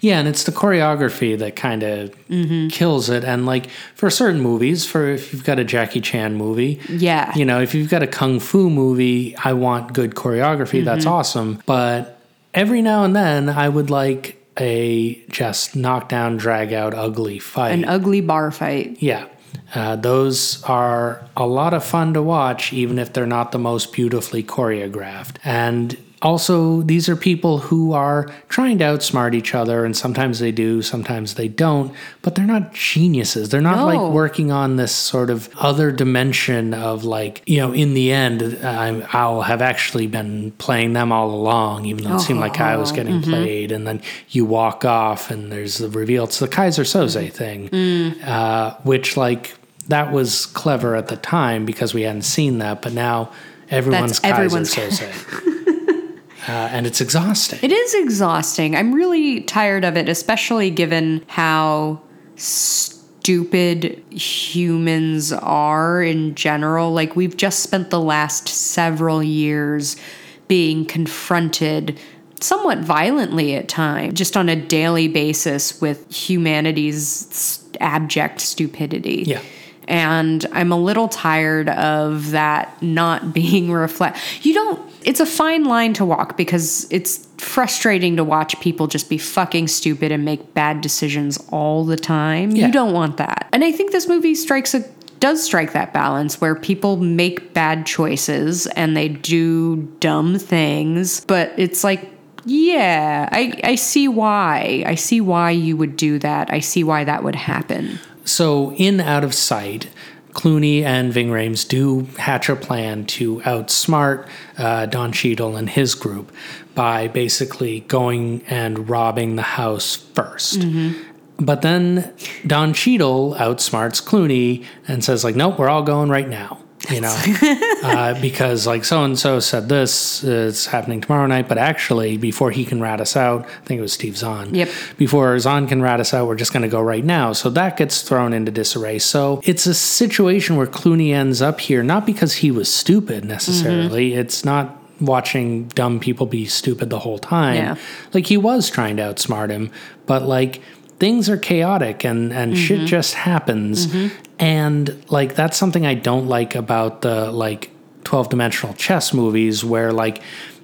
Yeah, and it's the choreography that kind of kills it. And like for certain movies, for if you've got a Jackie Chan movie, Yeah. you know, if you've got a kung fu movie, I want good choreography. That's awesome. But every now and then, I would like a just knockdown, drag out, ugly fight. An ugly bar fight. Yeah. Uh, those are a lot of fun to watch, even if they're not the most beautifully choreographed. And also, these are people who are trying to outsmart each other, and sometimes they do, sometimes they don't, but they're not geniuses. They're not No. like working on this sort of other dimension of like, you know, in the end, I'm, I'll have actually been playing them all along, even though it seemed like I was oh, getting mm-hmm. played. And then you walk off, and there's the reveal. It's the Keyser Söze mm. thing mm. uh, which like that was clever at the time because we hadn't seen that, but now everyone's That's Keyser everyone's- Söze. uh, and it's exhausting. It is exhausting. I'm really tired of it, especially given how stupid humans are in general. Like, we've just spent the last several years being confronted somewhat violently at times, just on a daily basis with humanity's abject stupidity. Yeah. And I'm a little tired of that not being reflect. You don't. It's a fine line to walk because it's frustrating to watch people just be fucking stupid and make bad decisions all the time. Yeah. You don't want that. And I think this movie strikes a does strike that balance where people make bad choices and they do dumb things, but it's like yeah, I, I see why. I see why you would do that. I see why that would happen. So, in Out of Sight, Clooney and Ving Rhames do hatch a plan to outsmart uh, Don Cheadle and his group by basically going and robbing the house 1st But then Don Cheadle outsmarts Clooney and says, like, nope, we're all going right now. You know, uh, because like so and so said this is happening tomorrow night, but actually before he can rat us out, I think it was Steve Zahn. Yep. Before Zahn can rat us out, we're just going to go right now. So that gets thrown into disarray. So it's a situation where Clooney ends up here not because he was stupid necessarily. Mm-hmm. It's not watching dumb people be stupid the whole time. Yeah. Like he was trying to outsmart him, but like things are chaotic and and Mm-hmm. shit just happens. And like that's something I don't like about the like 12 dimensional chess movies where like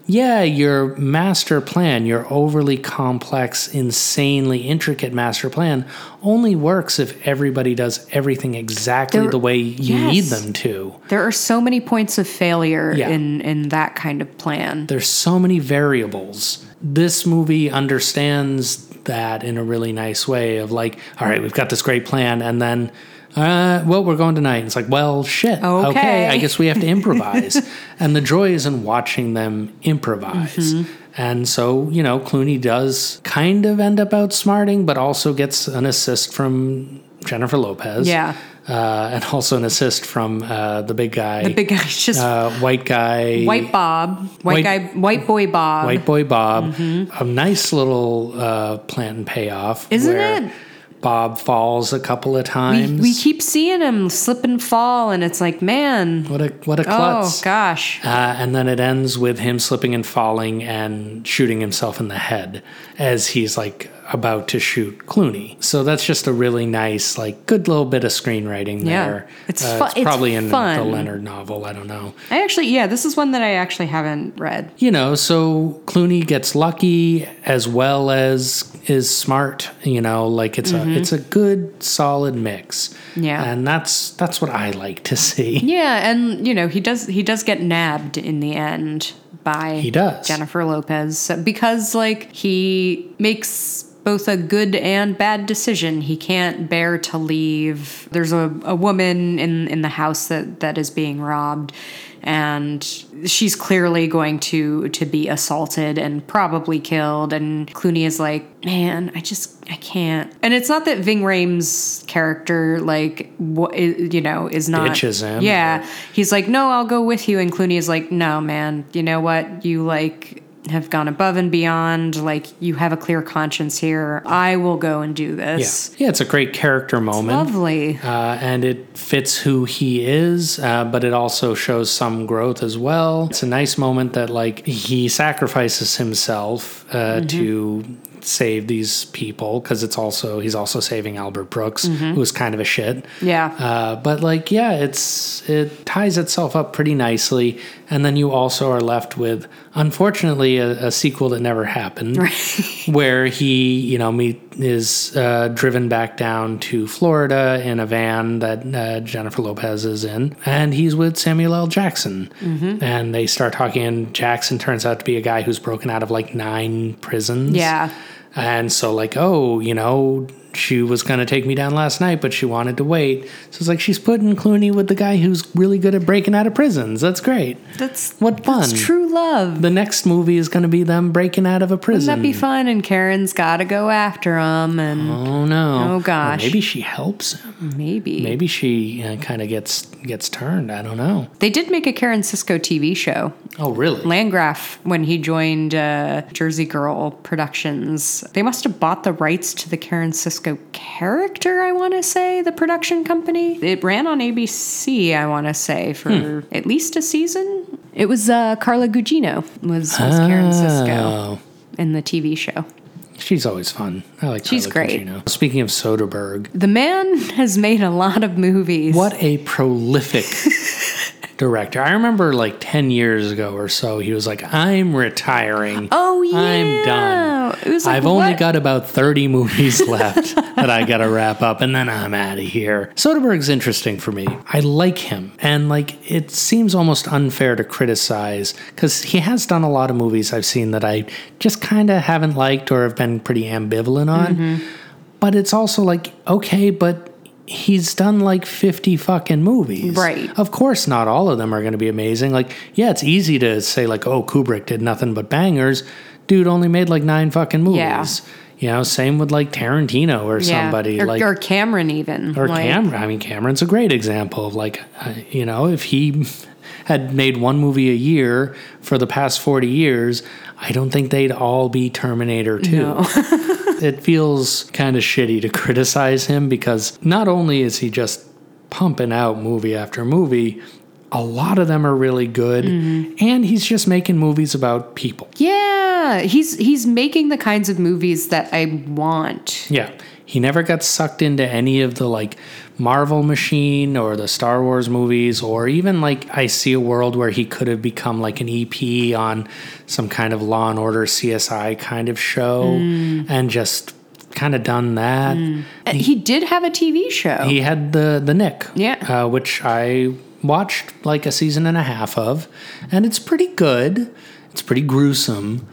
yeah, your master plan, your overly complex, insanely intricate master plan only works if everybody does everything exactly There- the way you need them to. There are so many points of failure Yeah. in in that kind of plan. There's so many variables. This movie understands that in a really nice way of like, all right, we've got this great plan, and then, uh, well, we're going tonight. And it's like, well, shit. Okay. I guess we have to improvise. and the joy is in watching them improvise. And so, you know, Clooney does kind of end up outsmarting, but also gets an assist from Jennifer Lopez. Yeah. Uh, and also an assist from uh, the big guy. The big guy, just uh, white guy. white Bob, white, White- guy, white boy Bob. White boy Bob. A nice little uh, plant and payoff. Mm-hmm. Isn't where it? Bob falls a couple of times. we keep seeing him slip and fall, and it's like, man, what a what a klutz! oh gosh. Uh, and then it ends with him slipping and falling and shooting himself in the head as he's like about to shoot Clooney. So that's just a really nice, like, good little bit of screenwriting Yeah. there. It's Uh, fu- it's it's probably in the. Leonard novel. I don't know. I actually, yeah, this is one that I actually haven't read. You know, so Clooney gets lucky as well as is smart. You know, like it's a it's a good solid mix. Mm-hmm. Yeah. and that's that's what I like to see. Yeah, and you know he does he does get nabbed in the end by He does. Jennifer Lopez because like he makes both a good and bad decision. He can't bear to leave. There's a, a woman in in the house that that is being robbed and she's clearly going to to be assaulted and probably killed and Clooney is like, "Man, I just I can't." And it's not that Ving Rhames' character like what you know is not him. Yeah, he's like, "No, I'll go with you." And Clooney is like, "No, man. You know what? You like have gone above and beyond. Like you have a clear conscience here. I will go and do this." yeah, it's a great character moment. Lovely. uh, and it fits who he is, uh, but it also shows some growth as well. It's a nice moment that like he sacrifices himself uh, to save these people because it's also he's also saving Albert Brooks, who was kind of a shit. Yeah. Uh, but like, yeah, it's it ties itself up pretty nicely, and then you also are left with, unfortunately, a, a sequel that never happened, where he, you know, meet is uh, driven back down to Florida in a van that uh, Jennifer Lopez is in, and he's with Samuel L. Jackson, and they start talking. And Jackson turns out to be a guy who's broken out of like nine prisons. Yeah. And so, like, oh, you know, she was going to take me down last night, but she wanted to wait. So it's like she's putting Clooney with the guy who's really good at breaking out of prisons. That's great. That's What fun. That's true love. The next movie is going to be them breaking out of a prison. Wouldn't that be fun? And Karen's got to go after him, and Oh, no. Oh, Or gosh. maybe she helps him. maybe Maybe she uh, kind of gets gets turned. I don't know. they did make a Karen Sisco TV show. Oh, really? Landgraf, when he joined uh, Jersey Girl Productions, they must have bought the rights to the Karen Sisco character, I want to say, the production company. It ran on ABC, I want to say, for Hmm. at least a season. It was uh, Carla Gugino was, was Karen Sisco Oh, in the TV show. she's always fun. I like She's Carla great. Gugino. Speaking of Soderbergh, The man has made a lot of movies. What a prolific director. I remember like 10 years ago or so, he was like, I'm retiring. Oh, yeah. I'm done. It was like, I've only what? got about 30 movies left that I got to wrap up and then I'm out of here. Soderbergh's interesting for me. I like him. And like, it seems almost unfair to criticize because he has done a lot of movies I've seen that I just kind of haven't liked or have been pretty ambivalent on. Mm-hmm. But it's also like, okay, but he's done like 50 fucking movies. Right. Of course, not all of them are going to be amazing. Like, yeah, it's easy to say, like, oh, Kubrick did nothing but bangers. Dude only made like nine fucking movies. Yeah. You know, same with like Tarantino or Yeah. somebody. or, like, or Cameron, even. or like, Cameron. I mean, Cameron's a great example of like, uh, you know, if he had made one movie a year for the past 40 years, I don't think they'd all be Terminator 2. No. it feels kind of shitty to criticize him because not only is he just pumping out movie after movie, a lot of them are really good, and he's just making movies about people. Yeah, he's he's making the kinds of movies that I want. Yeah. He never got sucked into any of the like Marvel machine or the Star Wars movies, or even like I see a world where he could have become like an EP on some kind of Law and Order CSI kind of show and just kind of done that. Uh, He did have a TV show. He had the the Knick, Yeah. uh, which I watched like a season and a half of, and it's pretty good. It's pretty gruesome.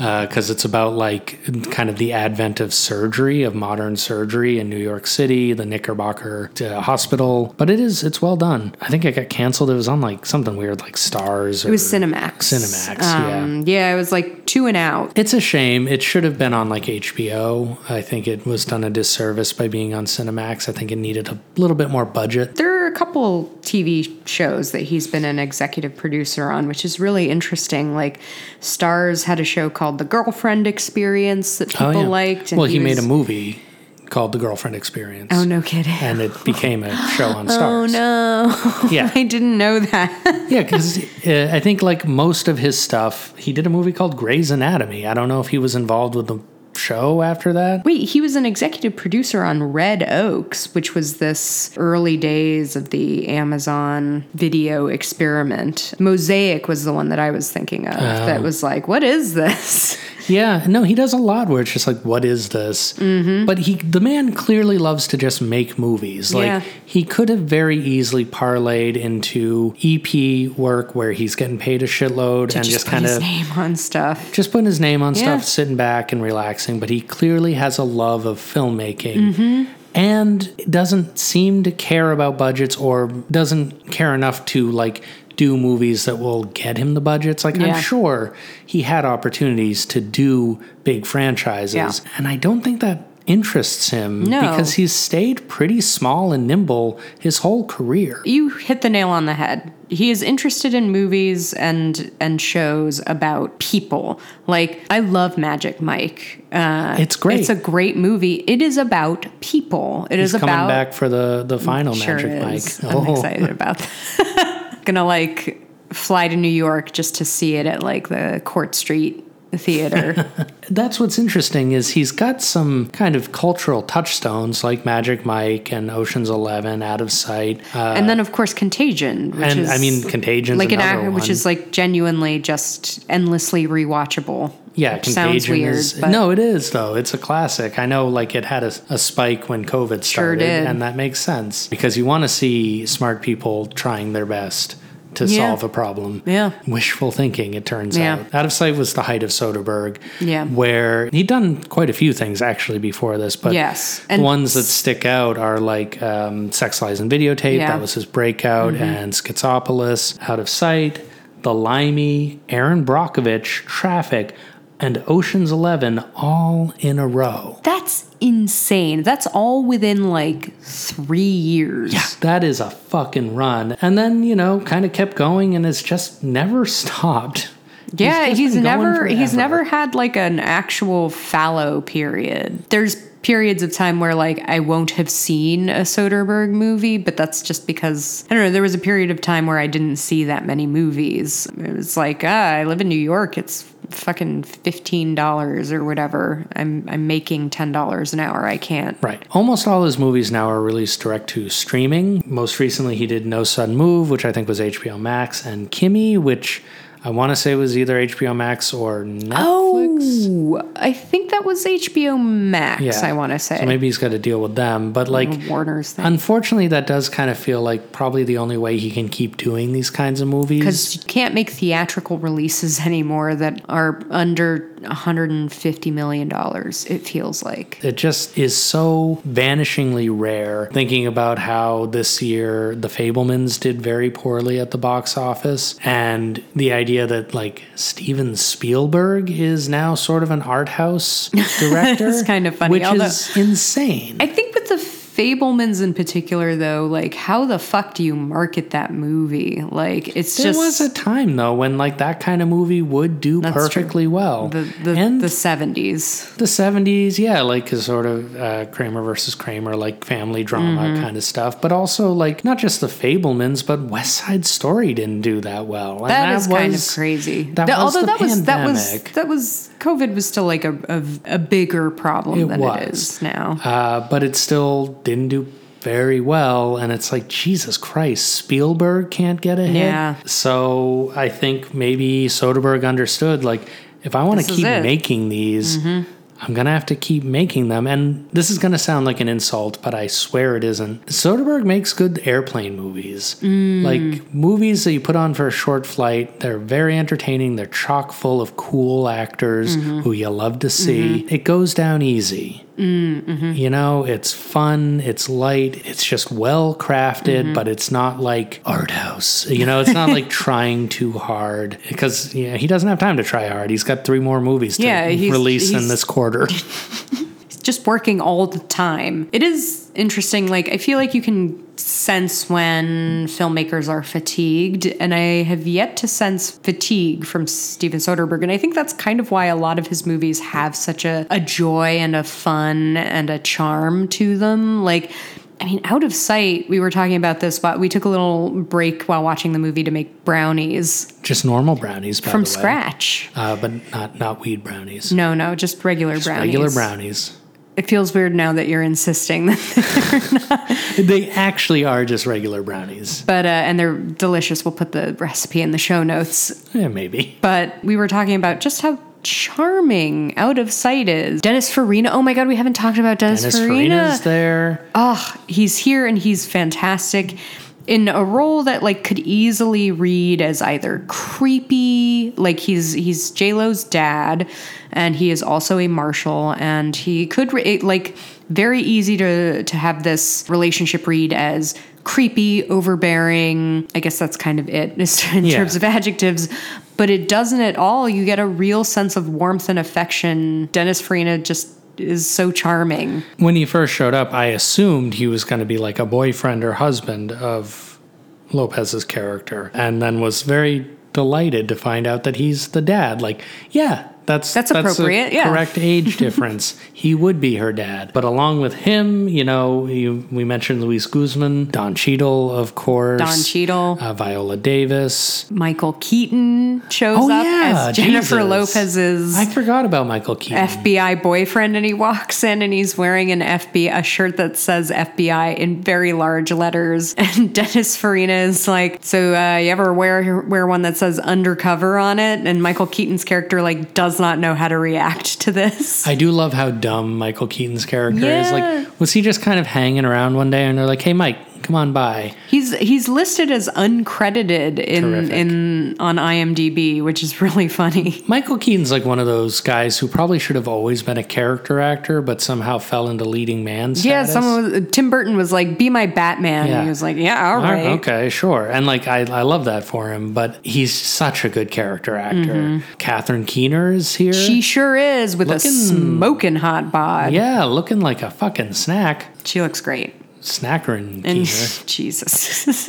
Because it's about like kind of the advent of surgery, of modern surgery in New York City, the Knickerbocker uh, Hospital. But it is, it's well done. I think it got canceled. It was on like something weird like Starz. Or, It was Cinemax. Cinemax, yeah. Um, yeah, it was like two and out. It's a shame. It should have been on like HBO. I think it was done a disservice by being on Cinemax. I think it needed a little bit more budget. There are a couple TV shows that he's been an executive producer on, which is really interesting. Like Starz had a show called The Girlfriend Experience that people Oh, yeah. liked. and well, he, made a movie called The Girlfriend Experience. Oh no kidding! And it became a show on Starz. Oh no! Yeah. I didn't know that. Yeah, because uh, I think like most of his stuff, he did a movie called Gray's Anatomy. I don't know if he was involved with the show after that. Wait, he was an executive producer on Red Oaks, which was this early days of the Amazon video experiment. Mosaic was the one that I was thinking of. That oh. was like, what is this? Yeah, no, he does a lot where it's just like, what is this? Mm-hmm. But he, the man, clearly loves to just make movies. Like Yeah. he could have very easily parlayed into EP work where he's getting paid a shitload and just, kind of. just kind his of name on stuff. just putting his name on Yeah. stuff, sitting back and relaxing. But he clearly has a love of filmmaking. Mm-hmm. And doesn't seem to care about budgets or doesn't care enough to like do movies that will get him the budgets. Like Yeah. I'm sure he had opportunities to do big franchises. Yeah. And I don't think that interests him No. because he's stayed pretty small and nimble his whole career. You hit the nail on the head. He is interested in movies and and shows about people. Like I love Magic Mike. Uh, It's great. It's a great movie. It is about people. It is He's coming about back for the the final Sure Magic is. Mike. I'm excited about that. Gonna like fly to New York just to see it at like the Court Street Theater. That's what's interesting is he's got some kind of cultural touchstones like Magic Mike and Ocean's Eleven, Out of Sight, uh, and then of course Contagion, which and is I mean Contagion, like an another act, which is like genuinely just endlessly rewatchable. yeah, which Contagion sounds weird, is but no, it is though. It's a classic. I know, like it had a, a spike when COVID started, did. and that makes sense because you want to see smart people trying their best to Yeah. solve a problem. Yeah. Wishful thinking, it turns Yeah. out. Out of Sight was the height of Soderbergh. Yeah. Where he'd done quite a few things actually before this, but Yes, the and ones that stick out are like um, Sex, Lies, and Videotape. Yeah. Mm-hmm. That was his breakout. And Schizopolis, Out of Sight, The Limey, Erin Brockovich, Traffic, and Ocean's Eleven all in a row. that's insane. That's all within like three years. Yeah, That is a fucking run. And then, you know, kind of kept going and it's just never stopped. Yeah, he's, he's never he's never had like an actual fallow period. There's periods of time where like I won't have seen a Soderbergh movie, but that's just because I don't know, there was a period of time where I didn't see that many movies. It was like, ah, I live in New York, it's fucking fifteen dollars or whatever. I'm I'm making ten dollars an hour. I can't. Right. Almost all his movies now are released direct to streaming. Most recently, he did No Sudden Move, which I think was HBO Max, and Kimi, which I want to say it was either HBO Max or Netflix. Oh, I think that was HBO Max. Yeah. I want to say So maybe he's got to deal with them. But like, Warner's thing. unfortunately, that does kind of feel like probably the only way he can keep doing these kinds of movies. because you can't make theatrical releases anymore that are under 150 million dollars it feels like It just is so vanishingly rare. Thinking about how this year the Fabelmans did very poorly at the box office, and the idea that like Steven Spielberg is now sort of an art house director. It's kind of funny, which although- is insane. i think with the fabelmans in particular though like how the fuck do you market that movie like it's there just there was a time though when like that kind of movie would do That's true. perfectly well. the the, and the 70s the 70s yeah like a sort of uh, kramer versus kramer like family drama Mm-hmm. kind of stuff but also like not just the fabelmans but west side story didn't do that well And that is kind of crazy that Th- was although the that was that was that was covid was still like a, a, a bigger problem It than was. it is now uh, but it still didn't do very well and it's like jesus christ spielberg can't get a hit Yeah. so i think maybe soderbergh understood like if i want to keep. Mm-hmm. making these I'm gonna have to keep making them. And this is gonna sound like an insult, but I swear it isn't. Soderbergh makes good airplane movies. Like movies that you put on for a short flight, they're very entertaining. They're chock full of cool actors who you love to see. It goes down easy. Mm-hmm. You know, it's fun, it's light, it's just well crafted, mm-hmm. but it's not like art house. You know, it's not like trying too hard because yeah, he doesn't have time to try hard. He's got three more movies to Yeah, he's- release in this quarter. just working all the time. It is interesting. Like, I feel like you can sense when filmmakers are fatigued, and I have yet to sense fatigue from Steven Soderbergh. And I think that's kind of why a lot of his movies have such a, a joy and a fun and a charm to them. Like, I mean, out of sight, we were talking about this, but we took a little break while watching the movie to make brownies just normal brownies from scratch. Uh, but not not weed brownies. No, no, just regular Just brownies. Regular brownies. It feels weird now that you're insisting that They actually are just regular brownies. but uh, and they're delicious. We'll put the recipe in the show notes. Yeah, maybe. But we were talking about just how charming out of sight is Dennis Farina. Oh my god, we haven't talked about Dennis, Dennis Farina. Farina's there. Oh, he's here and he's fantastic in a role that like could easily read as either creepy, like he's he's J Lo's dad, and he is also a marshal, and he could re- it, like very easy to to have this relationship read as creepy, overbearing. I guess that's kind of it in Yeah. terms of adjectives. But it doesn't at all. You get a real sense of warmth and affection. Dennis Farina just is so charming. When he first showed up, I assumed he was going to be like a boyfriend or husband of Lopez's character, and then was very delighted to find out that he's the dad. Like, yeah, that's That's a appropriate, yeah. Correct age difference. he would be her dad, but along with him, you know, you, we mentioned Luis Guzman, Don Cheadle, of course, Don Cheadle. uh, Viola Davis. Michael Keaton shows Oh, up yeah, as Jennifer Jesus. Lopez's I forgot about Michael Keaton. FBI boyfriend, and he walks in and he's wearing an FBI a shirt that says FBI in very large letters. And Dennis Farina is like, "So uh, you ever wear wear one that says undercover on it?" And Michael Keaton's character like does not know how to react to this. I do love how dumb Michael Keaton's character is. Like, was he just kind of hanging around one day and they're like, "Hey, Mike, come on by." He's he's listed as uncredited in Terrific. in on IMDb, which is really funny. Michael Keaton's like one of those guys who probably should have always been a character actor, but somehow fell into leading man status. Yeah, someone was, Tim Burton was like, "Be my Batman." Yeah. And he was like, "Yeah, all All right." okay, sure. And like I, I love that for him, but he's such a good character actor. Catherine Keener is here. Mm-hmm. She sure is with Looking- a smoking hot bod. yeah, looking like a fucking snack. She looks great. Snackering And. Jesus.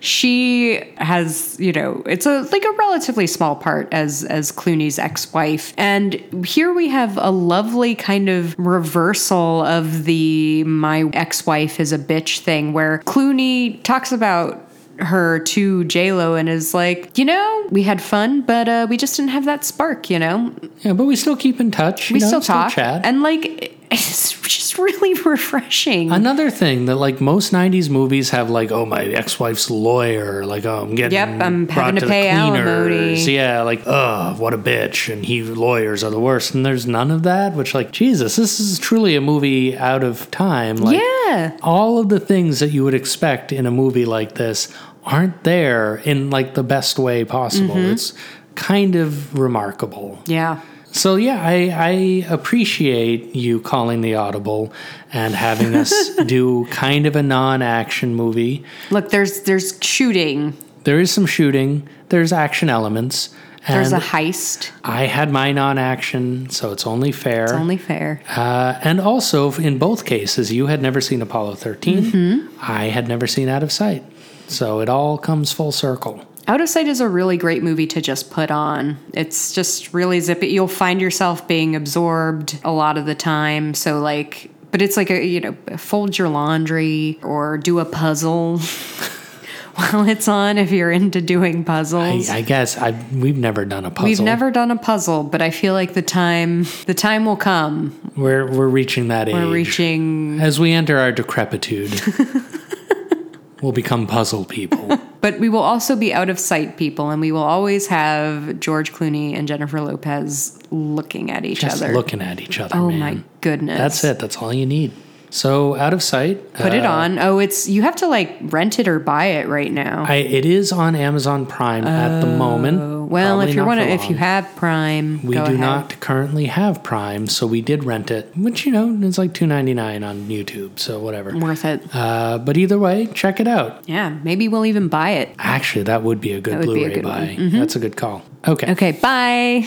she has, you know, it's a like a relatively small part as as Clooney's ex-wife. And here we have a lovely kind of reversal of the my ex-wife is a bitch thing where Clooney talks about her to J-Lo and is like, you know, we had fun, but uh, we just didn't have that spark, you know? Yeah, but we still keep in touch. you We know, still talk. chat. And like, it's just really refreshing. Another thing that like most '90s movies have like, oh my ex-wife's lawyer, like oh I'm getting Yep, I'm brought having to the pay alimony. Yeah, like oh what a bitch, and he lawyers are the worst, and there's none of that. Which like Jesus, this is truly a movie out of time. Like yeah. all of the things that you would expect in a movie like this aren't there in like the best way possible. Mm-hmm. It's kind of remarkable. Yeah. So yeah, I, I appreciate you calling the audible and having us do kind of a non-action movie. Look, there's there's shooting. There is some shooting. There's action elements. And There's a heist. I had my non-action, so it's only fair. It's only fair. uh, and also, in both cases, you had never seen Apollo 13. Mm-hmm. I had never seen Out of Sight. So it all comes full circle. Out of Sight is a really great movie to just put on. It's just really zippy. You'll find yourself being absorbed a lot of the time. So like, but it's like a you know, fold your laundry or do a puzzle while it's on if you're into doing puzzles. I guess I we've never done a puzzle. We've never done a puzzle, but I feel like the time the time will come. We're we're reaching that age. We're reaching As we enter our decrepitude, we'll become puzzle people. But we will also be out of sight, people, and we will always have George Clooney and Jennifer Lopez looking at each Just other. looking at each other. oh man. my goodness. That's it. That's all you need. So out of sight. Put it uh, on. Oh, it's you have to like rent it or buy it right now. I, it is on Amazon Prime at the moment. well, Probably if you're one, if you have Prime, we do ahead. not currently have Prime, so we did rent it, which you know is like two ninety nine on YouTube, so whatever. worth it. Uh, but either way, check it out. Yeah, maybe we'll even buy it. Actually, that would be a good That would be a Blu-ray buy. Mm-hmm. That's a good call. Okay. Okay, bye.